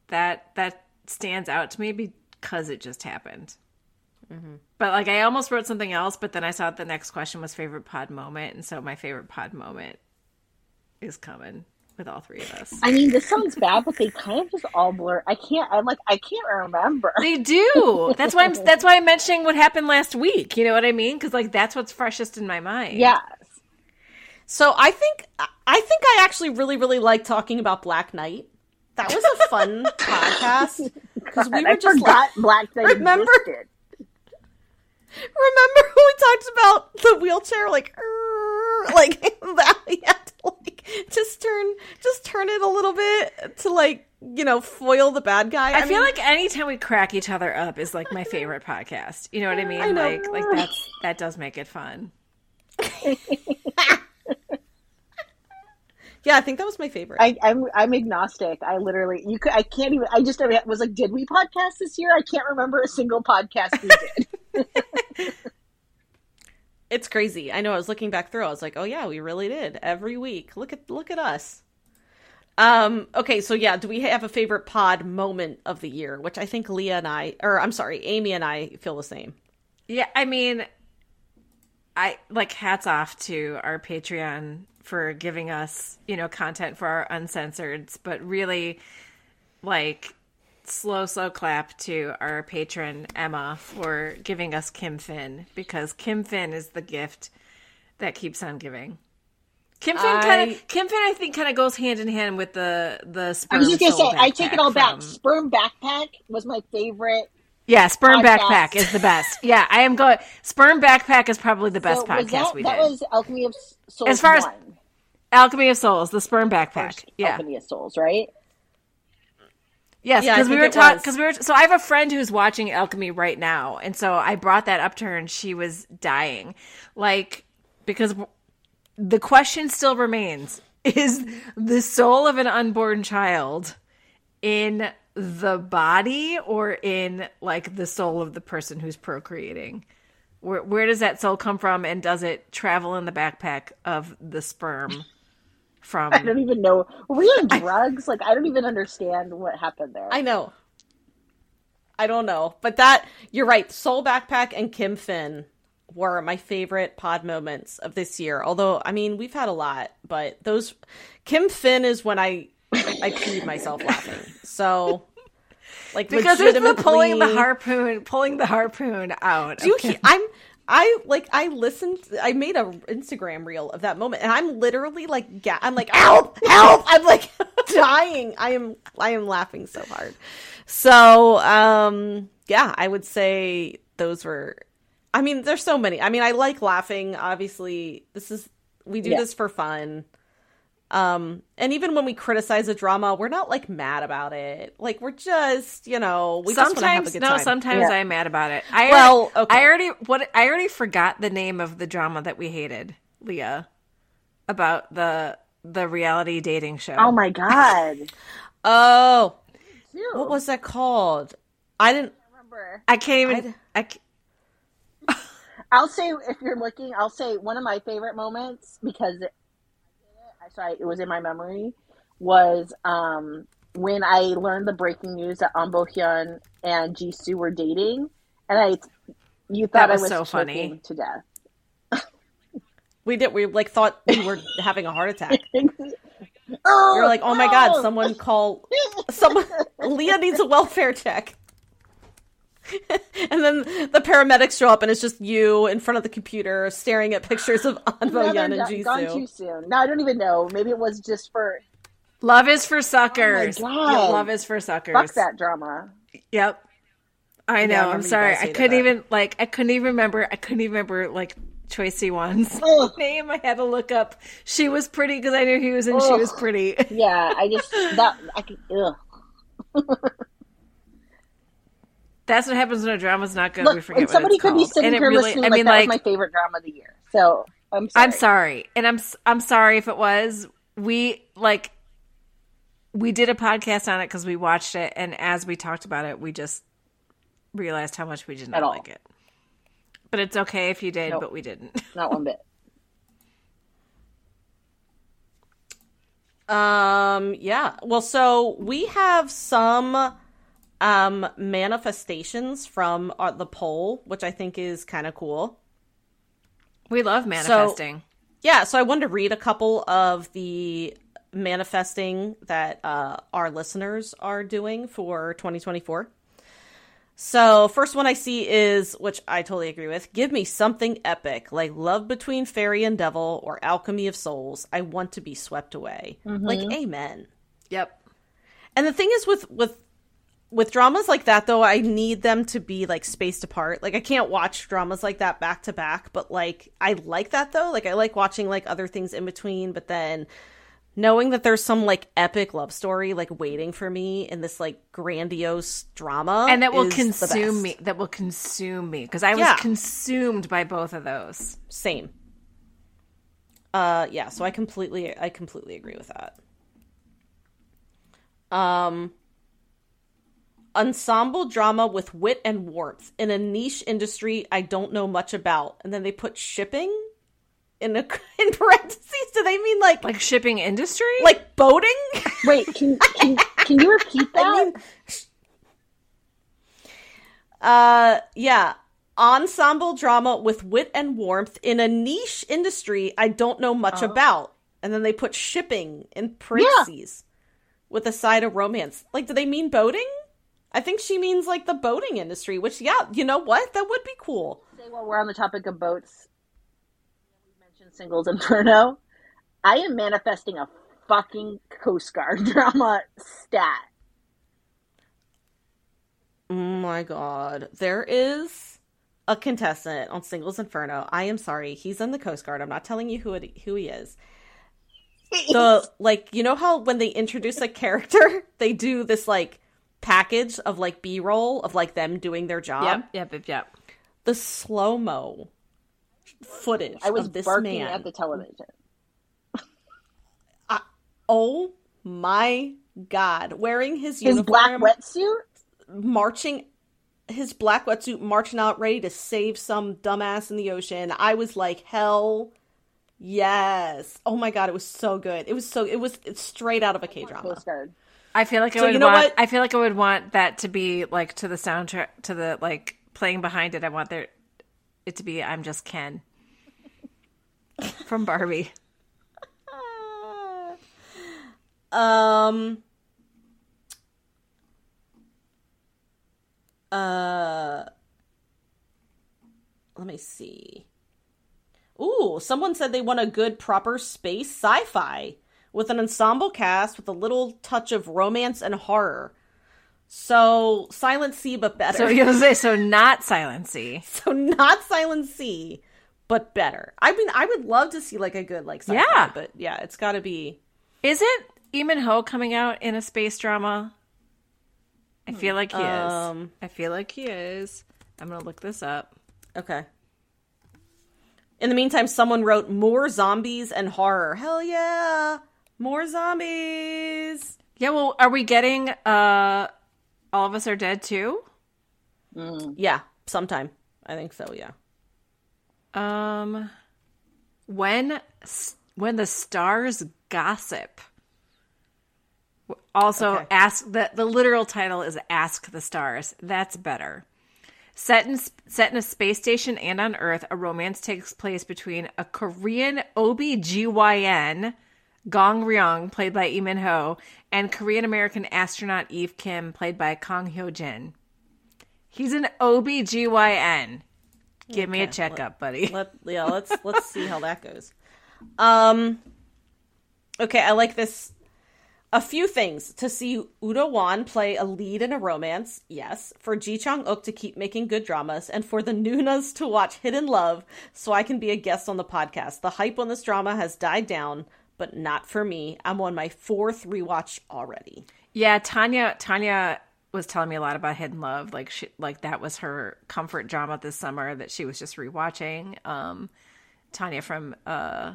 C: that that stands out to me because it just happened. But like I almost wrote something else, but then I saw the next question was favorite pod moment, and so my favorite pod moment is coming with all three of us.
B: I mean, this sounds bad, but they kind of just all blur. I can't. I'm like, I can't remember.
C: They do. That's why I'm. That's why I'm mentioning what happened last week. You know what I mean? Because like that's what's freshest in my mind.
B: Yes.
A: So I think I think I actually really really like talking about Black Knight. That was a fun podcast because we
B: I
A: were just like,
B: Black Knight
A: remember-
B: existed.
A: remember when we talked about the wheelchair like "Err," like that we had to like just turn just turn it a little bit to like you know foil the bad guy.
C: I, feel
A: mean,
C: like anytime we crack each other up is like my favorite podcast. You know what I mean?
A: I know.
C: Like like that's that does make it fun.
A: Yeah, I think that was my favorite.
B: I, I'm I'm agnostic. I literally you could I can't even. I just I was like, did we podcast this year? I can't remember a single podcast we did.
A: it's crazy. I know. I was looking back through. I was like, oh yeah, we really did every week. Look at look at us. Um. Okay. So yeah, do we have a favorite pod moment of the year? Which I think Leah and I, or I'm sorry, Amy and I feel the same.
C: Yeah, I mean, I like hats off to our Patreon for giving us, you know, content for our uncensored, but really like slow, slow clap to our patron Emma for giving us Kim Finn because Kim Finn is the gift that keeps on giving. Kim Finn
A: I-
C: kind of Kim Finn I think kind of goes hand in hand with the the sperm.
B: I was just gonna say, I take it all back.
C: from-
B: Sperm backpack was my favorite.
C: Yeah, Sperm
B: podcast.
C: Backpack is the best. Yeah, I am going. Sperm Backpack is probably the best
B: So
C: podcast
B: that,
C: we
B: that
C: did.
B: That was Alchemy of Souls.
C: As far as-
B: one.
C: Alchemy of Souls, the Sperm Backpack. Yeah.
B: Alchemy of Souls, right?
C: Yes,
A: Yeah,
C: because we were
A: it
C: talking. Because we were. So I have a friend who's watching Alchemy right now, and so I brought that up to her, and she was dying, like because the question still remains: Is the soul of an unborn child in the body or in like the soul of the person who's procreating? Where where does that soul come from, and does it travel in the backpack of the sperm from?
B: I don't even know. Were we on drugs? Like, I don't even understand what happened there.
A: I know. I don't know, but that you're right. Soul Backpack and Kim Finn were my favorite pod moments of this year. Although, I mean, we've had a lot, but those Kim Finn is when I I peed myself laughing. So, like,
C: because it's the pulling the harpoon, pulling the harpoon out.
A: Do you he- I'm I like I listened. I made a Instagram reel of that moment, and I'm literally like, ga- I'm like, help, help! I'm like dying. I am, I am laughing so hard. So, um, yeah, I would say those were. I mean, there's so many. I mean, I like laughing. Obviously, this is we do
B: Yeah.
A: this for fun. Um, and even when we criticize a drama, we're not like mad about it. Like we're just, you know, we just want to have a
C: sometimes
A: good
C: no,
A: time.
C: sometimes
B: Yeah.
C: I'm mad about it. I
A: Well,
C: already,
A: okay.
C: I already what I already forgot the name of the drama that we hated, Leah, about the the reality dating show.
B: Oh my god.
A: Oh,
B: Dude,
A: what was that called? I didn't.
B: remember?
C: I can't even.
A: I'd-
C: I, ca-
B: I'll say if you're looking, I'll say one of my favorite moments because it, I it was in my memory was um, when I learned the breaking news that Ahn Bo Hyun and Jisoo were dating, and I you thought
C: That was
B: I was
C: so funny.
B: to death.
A: We did. We like thought we were having a heart attack.
B: oh,
A: You're like, oh my god, someone call someone. Leah needs a welfare check. and then the paramedics show up, and it's just you in front of the computer staring at pictures of Ahn Bo Hyun and
B: Another gone too soon. No, I don't even know. Maybe it was just for
C: love is for suckers.
B: Oh my
C: Yeah,
B: God.
C: love is for suckers.
B: fuck that drama.
C: Yep. I
A: Yeah, I
C: know. I'm sorry. I couldn't
A: that.
C: even like. I couldn't even remember. I couldn't even remember like Choi Si Won's
B: Ugh.
C: name. I had to look up. She was pretty because I knew he was in. She was pretty.
B: Yeah, I just that I can. Ugh.
C: That's what happens when a drama's not good. we
B: Look,
C: forget
B: and
C: what
B: somebody
C: it's
B: could be sitting
C: And it
B: here
C: really-
B: listening
C: I mean,
B: like
C: mean,
B: that
C: like,
B: was my favorite drama of the year. So I'm sorry.
C: I'm sorry, and I'm s- I'm sorry if it was. We like we did a podcast on it because we watched it, and as we talked about it, we just realized how much we did not
B: At all.
C: like it. But it's okay if you did,
B: Nope.
C: but we didn't.
B: Not one bit.
A: Um, yeah. Well, so we have some um manifestations from uh, the poll, which I think is kind of cool.
C: We love manifesting.
A: Yeah, so I wanted to read a couple of the manifesting that uh, our listeners are doing for 2024. So, first one I see is, which I totally agree with give me something epic, like Love Between Fairy and Devil or Alchemy of Souls. I want to be swept away. Like, amen.
C: yep.
A: And the thing is with with with dramas like that though, I need them to be like spaced apart. Like I can't watch dramas like that back to back, but like I like that though. Like I like watching like other things in between, but then knowing that there's some like epic love story like waiting for me in this like grandiose drama
C: And that will consume me. That will consume me because I was
A: Yeah.
C: consumed by both of those.
A: Same. Uh yeah, so I completely I completely agree with that. Um ensemble drama with wit and warmth in a niche industry I don't know much about. And then they put shipping in a in parentheses. Do they mean like like,
C: Like shipping industry.
A: Like boating?
B: Wait, can can, can you repeat that?
A: I mean Uh yeah. Ensemble drama with wit and warmth in a niche industry I don't know much about. And then they put shipping in parentheses with a side of romance. Like, do they mean boating? I think she means like the boating industry, which, yeah, you know what? That would be cool.
B: Say while we're on the topic of boats, we mentioned Singles Inferno. I am manifesting a fucking Coast Guard drama stat.
A: Oh my god. There is a contestant on Singles Inferno. I am sorry. He's in the Coast Guard. I'm not telling you who it, who he is. The like, you know how when they introduce a character, they do this like package of like B-roll of like them doing their job.
C: yep, yep, yep, yep.
A: The slow-mo footage
B: I was
A: of this
B: barking
A: man.
B: at the television.
A: Oh my god. Wearing his,
B: His black wetsuit?
A: marching his black wetsuit marching out ready to save some dumbass in the ocean. I was like, hell yes. Oh my god, it was so good. It was so it was it's straight out of a K drama.
B: Coast Guard.
C: I feel like I would
A: you know
C: want.
A: what?
C: I feel like I would want that to be like to the soundtrack, to the like playing behind it. I want there it to be. I'm just Ken from Barbie.
A: Um uh let me see. Ooh, someone said they want a good proper space sci-fi with an ensemble cast with a little touch of romance and horror. So Silent Sea, but better.
C: So you'll say so not Silent Sea.
A: So not Silent Sea, but better. I mean, I would love to see like a good like sci-fi,
C: Yeah.
A: but yeah, it's got to be.
C: Is it Lee Min Ho coming out in a space drama? I feel like he
A: Um,
C: is. I feel like he is. I'm gonna look this up.
A: Okay. In the meantime, someone wrote more zombies and horror. Hell yeah, more zombies.
C: Yeah, well, are we getting uh All of Us Are Dead too?
A: Yeah, sometime. I think so. Yeah.
C: Um when when the stars gossip. Also
A: Okay.
C: ask the the literal title is Ask the Stars. That's better. Set in set in a space station and on Earth, a romance takes place between a Korean OBGYN, Gong Ryong, played by Lee Min Ho, and Korean American astronaut Eve Kim, played by Kong Hyo Jin. He's an OBGYN. Give me a checkup, buddy.
A: Let yeah. Let's let's see how that goes. Um. Okay, I like this. A few things to see Woo Do Hwan play a lead in a romance, yes. For Ji Chang Wook to keep making good dramas, and for the Nunas to watch Hidden Love so I can be a guest on the podcast. The hype on this drama has died down, but not for me. I'm on my fourth rewatch already.
C: Yeah, Tanya Tanya was telling me a lot about Hidden Love. Like she like that was her comfort drama this summer that she was just rewatching. Um Tanya from uh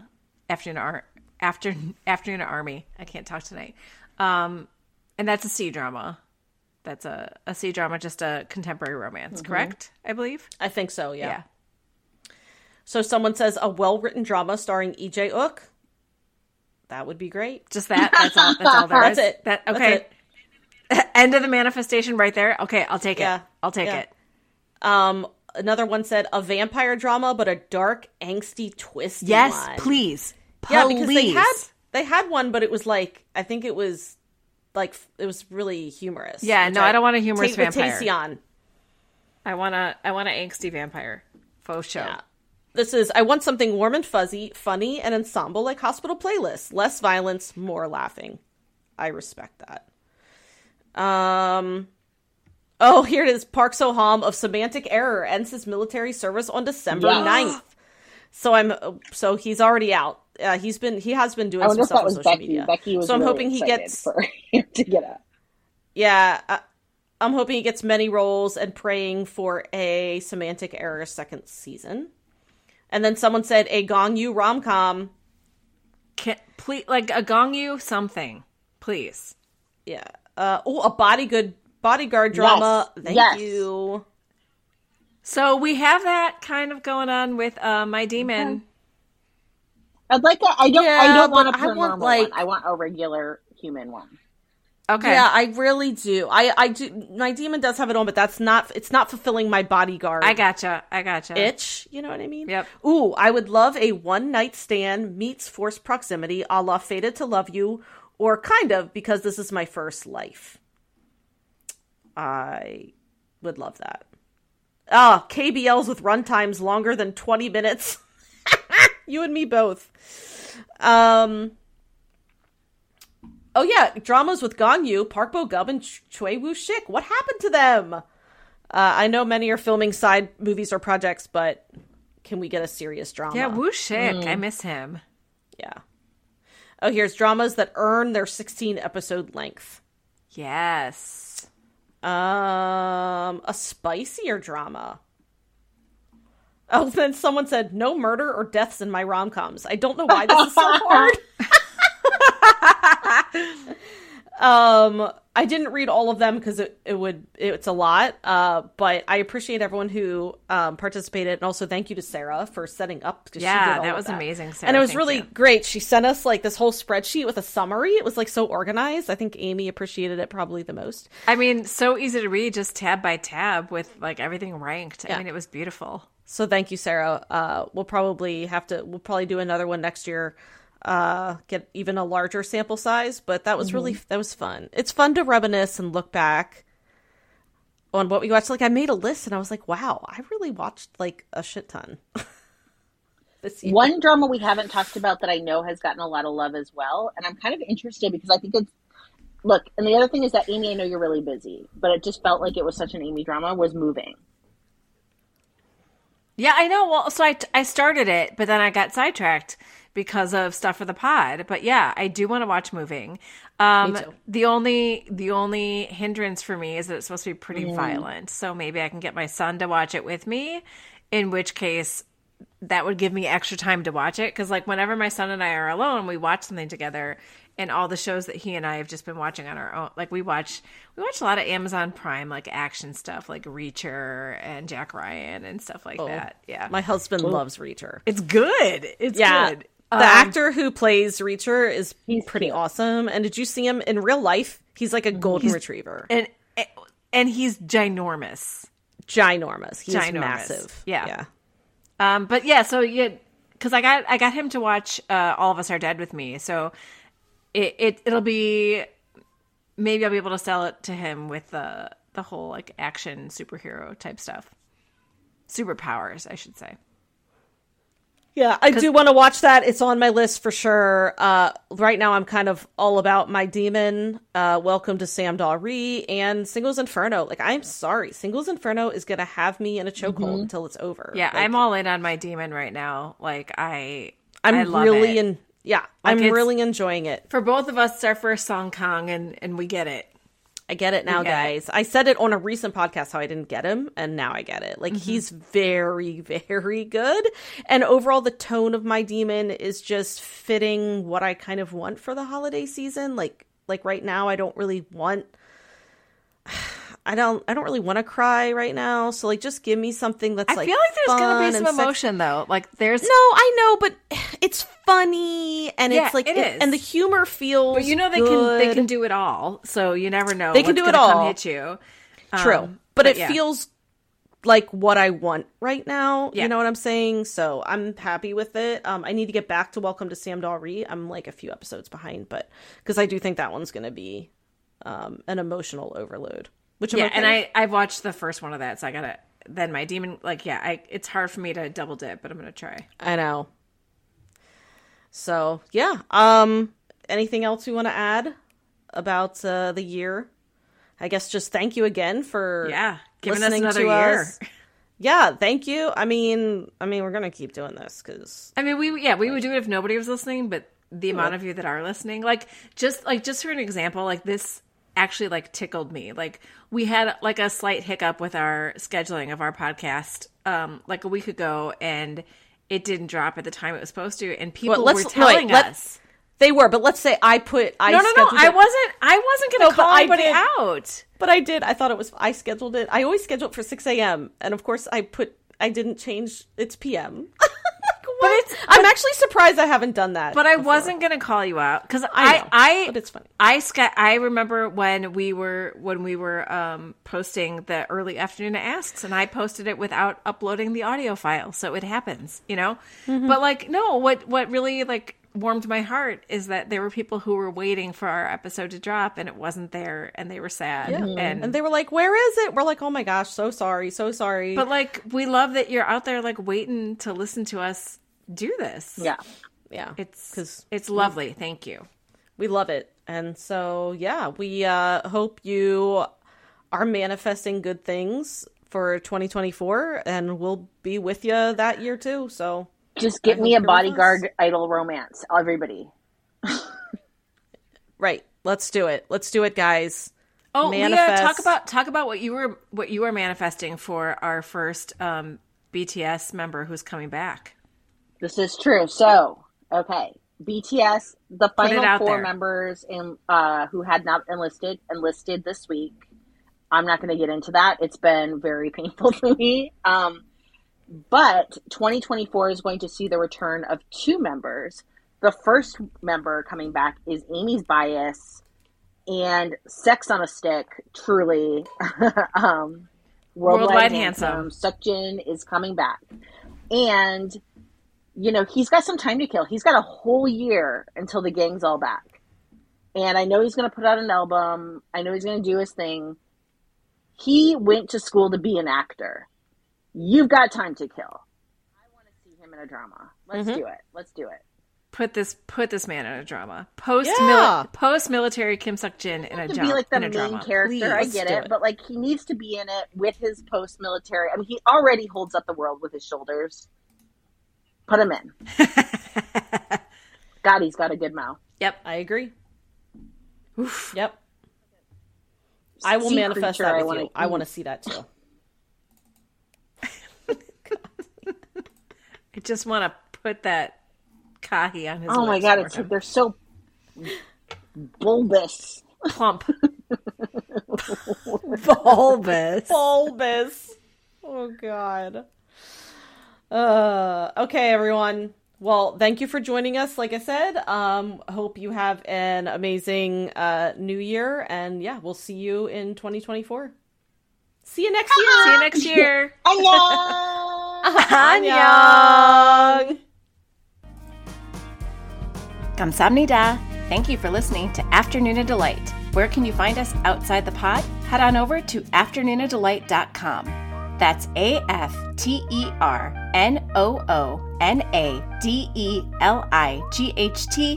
C: Afternoon Ar- After Afternoon Army. I can't talk tonight. Um and that's a C drama. That's a a C drama, just a contemporary romance, correct? I believe.
A: I think so,
C: Yeah.
A: yeah. So someone says a well written drama starring EJ Uk. That would be great.
C: Just that. That's all. That's all there is.
A: That's it.
C: That okay.
A: it.
C: End of the manifestation right there. Okay, I'll take
A: Yeah.
C: it. I'll take
A: Yeah.
C: it.
A: Um, another one said a vampire drama, but a dark, angsty, twist.
C: Yes,
A: one.
C: please.
A: Yeah, because they had they had one, but it was like I think it was like it was really humorous.
C: Yeah, no, I don't want a humorous vampire. I want to I want an angsty vampire. Faux show.
A: Yeah. This is I want something warm and fuzzy, funny, and ensemble like Hospital playlists. Less violence, more laughing. I respect that. Um Oh, here it is. Park Seo Ham of Semantic Error ends his military service on December
B: Yes.
A: 9th. So I'm so he's already out. Uh, he's been he has been doing some stuff on social
B: Becky.
A: media.
B: Becky was
A: so I'm
B: really
A: hoping he gets
B: for him to get up.
A: yeah, uh, I'm hoping he gets many roles and praying for a semantic error second season. And then someone said a Gong Yu rom com.
C: Can, please, like a Gong Yu something, please.
A: Yeah. Uh, oh, a bodyguard bodyguard drama.
B: Yes,
A: Thank
B: yes.
A: you.
C: So we have that kind of going on with uh, my demon.
B: I'd like a, I don't. I don't want a
A: but I want, like-
B: one. I want a regular human one.
C: Okay.
A: Yeah, I really do. I I do. My demon does have it on, but that's not. It's not fulfilling my bodyguard.
C: I gotcha. I gotcha.
A: itch. You know what I mean?
C: Yep.
A: Ooh, I would love a one night stand meets forced proximity, a la Fated to Love You, or kind of because this is my first life. I would love that. Ah, KBLs with runtimes longer than twenty minutes. you and me both. Um. Oh yeah, dramas with Gong Yu, Park Bo Gum, and Ch- Choi Woo Shik. What happened to them? Uh, I know many are filming side movies or projects, but can we get a serious drama?
C: yeah, Woo Shik. I miss him.
A: Yeah. Oh, here's dramas that earn their 16 episode length.
C: Yes.
A: Um, a spicier drama. Oh, then someone said no murder or deaths in my rom coms. I don't know why this is so hard. um, I didn't read all of them because it, it would it's a lot. Uh, but I appreciate everyone who um participated, and also thank you to Sarah for setting up.
C: Yeah,
A: did all
C: that was amazing, Sarah.
A: and it was really
C: you.
A: great. She sent us like this whole spreadsheet with a summary. It was like so organized. I think Amy appreciated it probably the most.
C: I mean, so easy to read, just tab by tab with like everything ranked. I mean, it was beautiful.
A: So thank you, Sarah. Uh, we'll probably have to. We'll probably do another one next year. Uh, get even a larger sample size, but that was really that was fun. It's fun to reminisce and look back on what we watched. Like I made a list and I was like, wow, I really watched like a shit ton.
B: One drama we haven't talked about that I know has gotten a lot of love as well, and I'm kind of interested because I think it's look. And the other thing is that Amy, I know you're really busy, but it just felt like it was such an Amy drama. Was moving.
C: Yeah, I know. Well, so I, I started it, but then I got sidetracked because of stuff for the pod. But yeah, I do want to watch moving. Um,
A: Me too.
C: The only the only hindrance for me is that it's supposed to be pretty violent. So maybe I can get my son to watch it with me. In which case, that would give me extra time to watch it. Because like whenever my son and I are alone, we watch something together. And all the shows that he and I have just been watching on our own, like we watch, we watch a lot of Amazon Prime, like action stuff, like Reacher and Jack Ryan and stuff like that. Yeah,
A: My husband loves Reacher.
C: it's good. It's
A: Yeah.
C: good.
A: The
C: Um,
A: actor who plays Reacher is
B: He's
A: pretty
B: cute.
A: awesome. And did you see him in real life? He's like a golden retriever.
C: and and he's ginormous.
A: ginormous. He's
C: Ginormous.
A: massive.
C: Yeah.
A: Yeah.
C: Um, but yeah, so yeah, because I got I got him to watch uh, All of Us Are Dead with me, so it, it it'll be maybe I'll be able to sell it to him with the the whole like action superhero type stuff, superpowers, I should say.
A: Yeah, I do want to watch that. It's on my list for sure. Uh, right now, I'm kind of all about my demon. Uh, Welcome to Samdal-ri and Singles Inferno. Like, I'm sorry, Singles Inferno is gonna have me in a chokehold until it's over.
C: Yeah,
A: Like,
C: I'm all in on my demon right now. Like I,
A: I'm
C: I love
A: really
C: it.
A: in. Yeah, I'm really enjoying it.
C: for both of us. It's our first Song Kang, and and we get it.
A: I get it now, guys. I said it on a recent podcast how I didn't get him, and now I get it. Like
C: Mm-hmm.
A: he's very, very good. And overall, the tone of my demon is just fitting what I kind of want for the holiday season. Like, like right now, I don't really want. I don't. I don't really want to cry right now. So like, just give me something that's
C: I
A: like.
C: I feel like there's gonna be some emotion though. Like there's
A: No, I know, but it's funny and
C: Yeah,
A: it's like,
C: it is.
A: and the humor feels.
C: But you know they can they can do it all, so you never know.
A: They can do it all.
C: Hit you.
A: True.
C: Um,
A: but, it
C: yeah.
A: feels like what I want right now.
C: Yeah.
A: You know what I'm saying? So I'm happy with it. Um, I need to get back to Welcome to Samdal-ri. I'm like a few episodes behind, but because I do think that one's going to be um, an emotional overload. Which I'm
C: yeah,
A: okay
C: and
A: with.
C: I I've watched the first one of that, so I gotta. Then my demon, like yeah, I it's hard for me to double dip, but I'm gonna try.
A: I know. So yeah. Um, anything else you want to add about uh, the year? I guess just thank you again for
C: Yeah, giving us another year.
A: us. Yeah, thank you. I mean, I mean, we're gonna keep doing this because
C: I mean, we yeah we would do it if nobody was listening, but the amount of you that are listening, like just like just for an example, like this actually like tickled me. Like we had like a slight hiccup with our scheduling of our podcast um like a week ago, and it didn't drop at the time it was supposed to, and people
A: Well, let's-
C: were telling
A: wait,
C: us.
A: they were. But let's say I put I
C: No, no, no!
A: scheduled
C: I
A: it-
C: wasn't. I wasn't going to
A: but
C: call anybody
A: did.
C: out.
A: but I did. I thought it was. I scheduled it. I always schedule it for six a.m. And of course, I put. I didn't change. It's p.m. What?
C: it's-
A: I'm actually surprised I haven't done that.
C: But I
A: before.
C: wasn't going to call you out because
A: I
C: I,
A: know,
C: I,
A: but it's funny.
C: I, I remember when we were when we were um, posting the early afternoon asks, and I posted it without uploading the audio file, so it happens, you know.
A: Mm-hmm.
C: But like, no, what what really like warmed my heart is that there were people who were waiting for our episode to drop, and it wasn't there, and they were sad, and.
A: And they were like, "Where is it?" We're like, "Oh my gosh, so sorry, so sorry."
C: but like we love that you're out there like waiting to listen to us do this.
B: Yeah.
A: yeah,
C: it's
A: because
C: it's lovely. Thank you.
A: we love it, and so yeah, we uh, hope you are manifesting good things for 2024, and we'll be with you that year too. So
B: Just get
A: I
B: me a bodyguard idol romance, everybody.
A: right, let's do it. Let's do it, guys.
C: Oh, Leah,
A: manifest.
C: talk about talk about what you were what you were manifesting for our first um, BTS member who's coming back.
B: This is true. So, okay, BTS, the final four
C: there.
B: members in uh, who had not enlisted enlisted this week. I'm not going to get into that. It's been very painful to me. Um, but 2024 is going to see the return of two members. The first member coming back is Amy's Bias and Sex on a Stick. Truly, um, worldwide,
C: Worldwide
B: handsome.
C: Handsome.
B: Seokjin is coming back, and you know he's got some time to kill. He's got a whole year until the gang's all back, and I know he's going to put out an album. I know he's going to do his thing. He went to school to be an actor. You've got time to kill. I want to see him in a drama. Let's
A: Mhm.
B: do it. Let's do it.
C: Put this put this man in a drama. Post
A: Yeah.
C: post military Kim Seok Jin in a
B: to
C: drama.
B: be like the
C: in
B: main
C: drama.
B: character. I get it,
A: it.
B: but like he needs to be in it with his post military. I mean, he already holds up the world with his shoulders. Put him in. God, he's got a good mouth.
C: yep.
A: I agree. Yep. I will
B: Sea
A: manifest
B: creature
A: that
B: I
A: with
B: wanna
A: you. I want to see that too.
C: I just want to put that kahi on his.
B: Oh my god, it's
C: him.
B: they're so bulbous.
C: plump. Bulbous.
A: bulbous. Oh god. Uh okay everyone. Well, thank you for joining us. Like I said, um hope you have an amazing uh new year and yeah, we'll see you in 2024. See you next ah! year.
C: See you next year.
B: Annyeong!
A: Annyeong.
C: Kamsamnida. Thank you for listening to Afternoona Delight. Where can you find us outside the pod? Head on over to afternoonadelight.com. That's A F T E R N O O N A D E L I G H T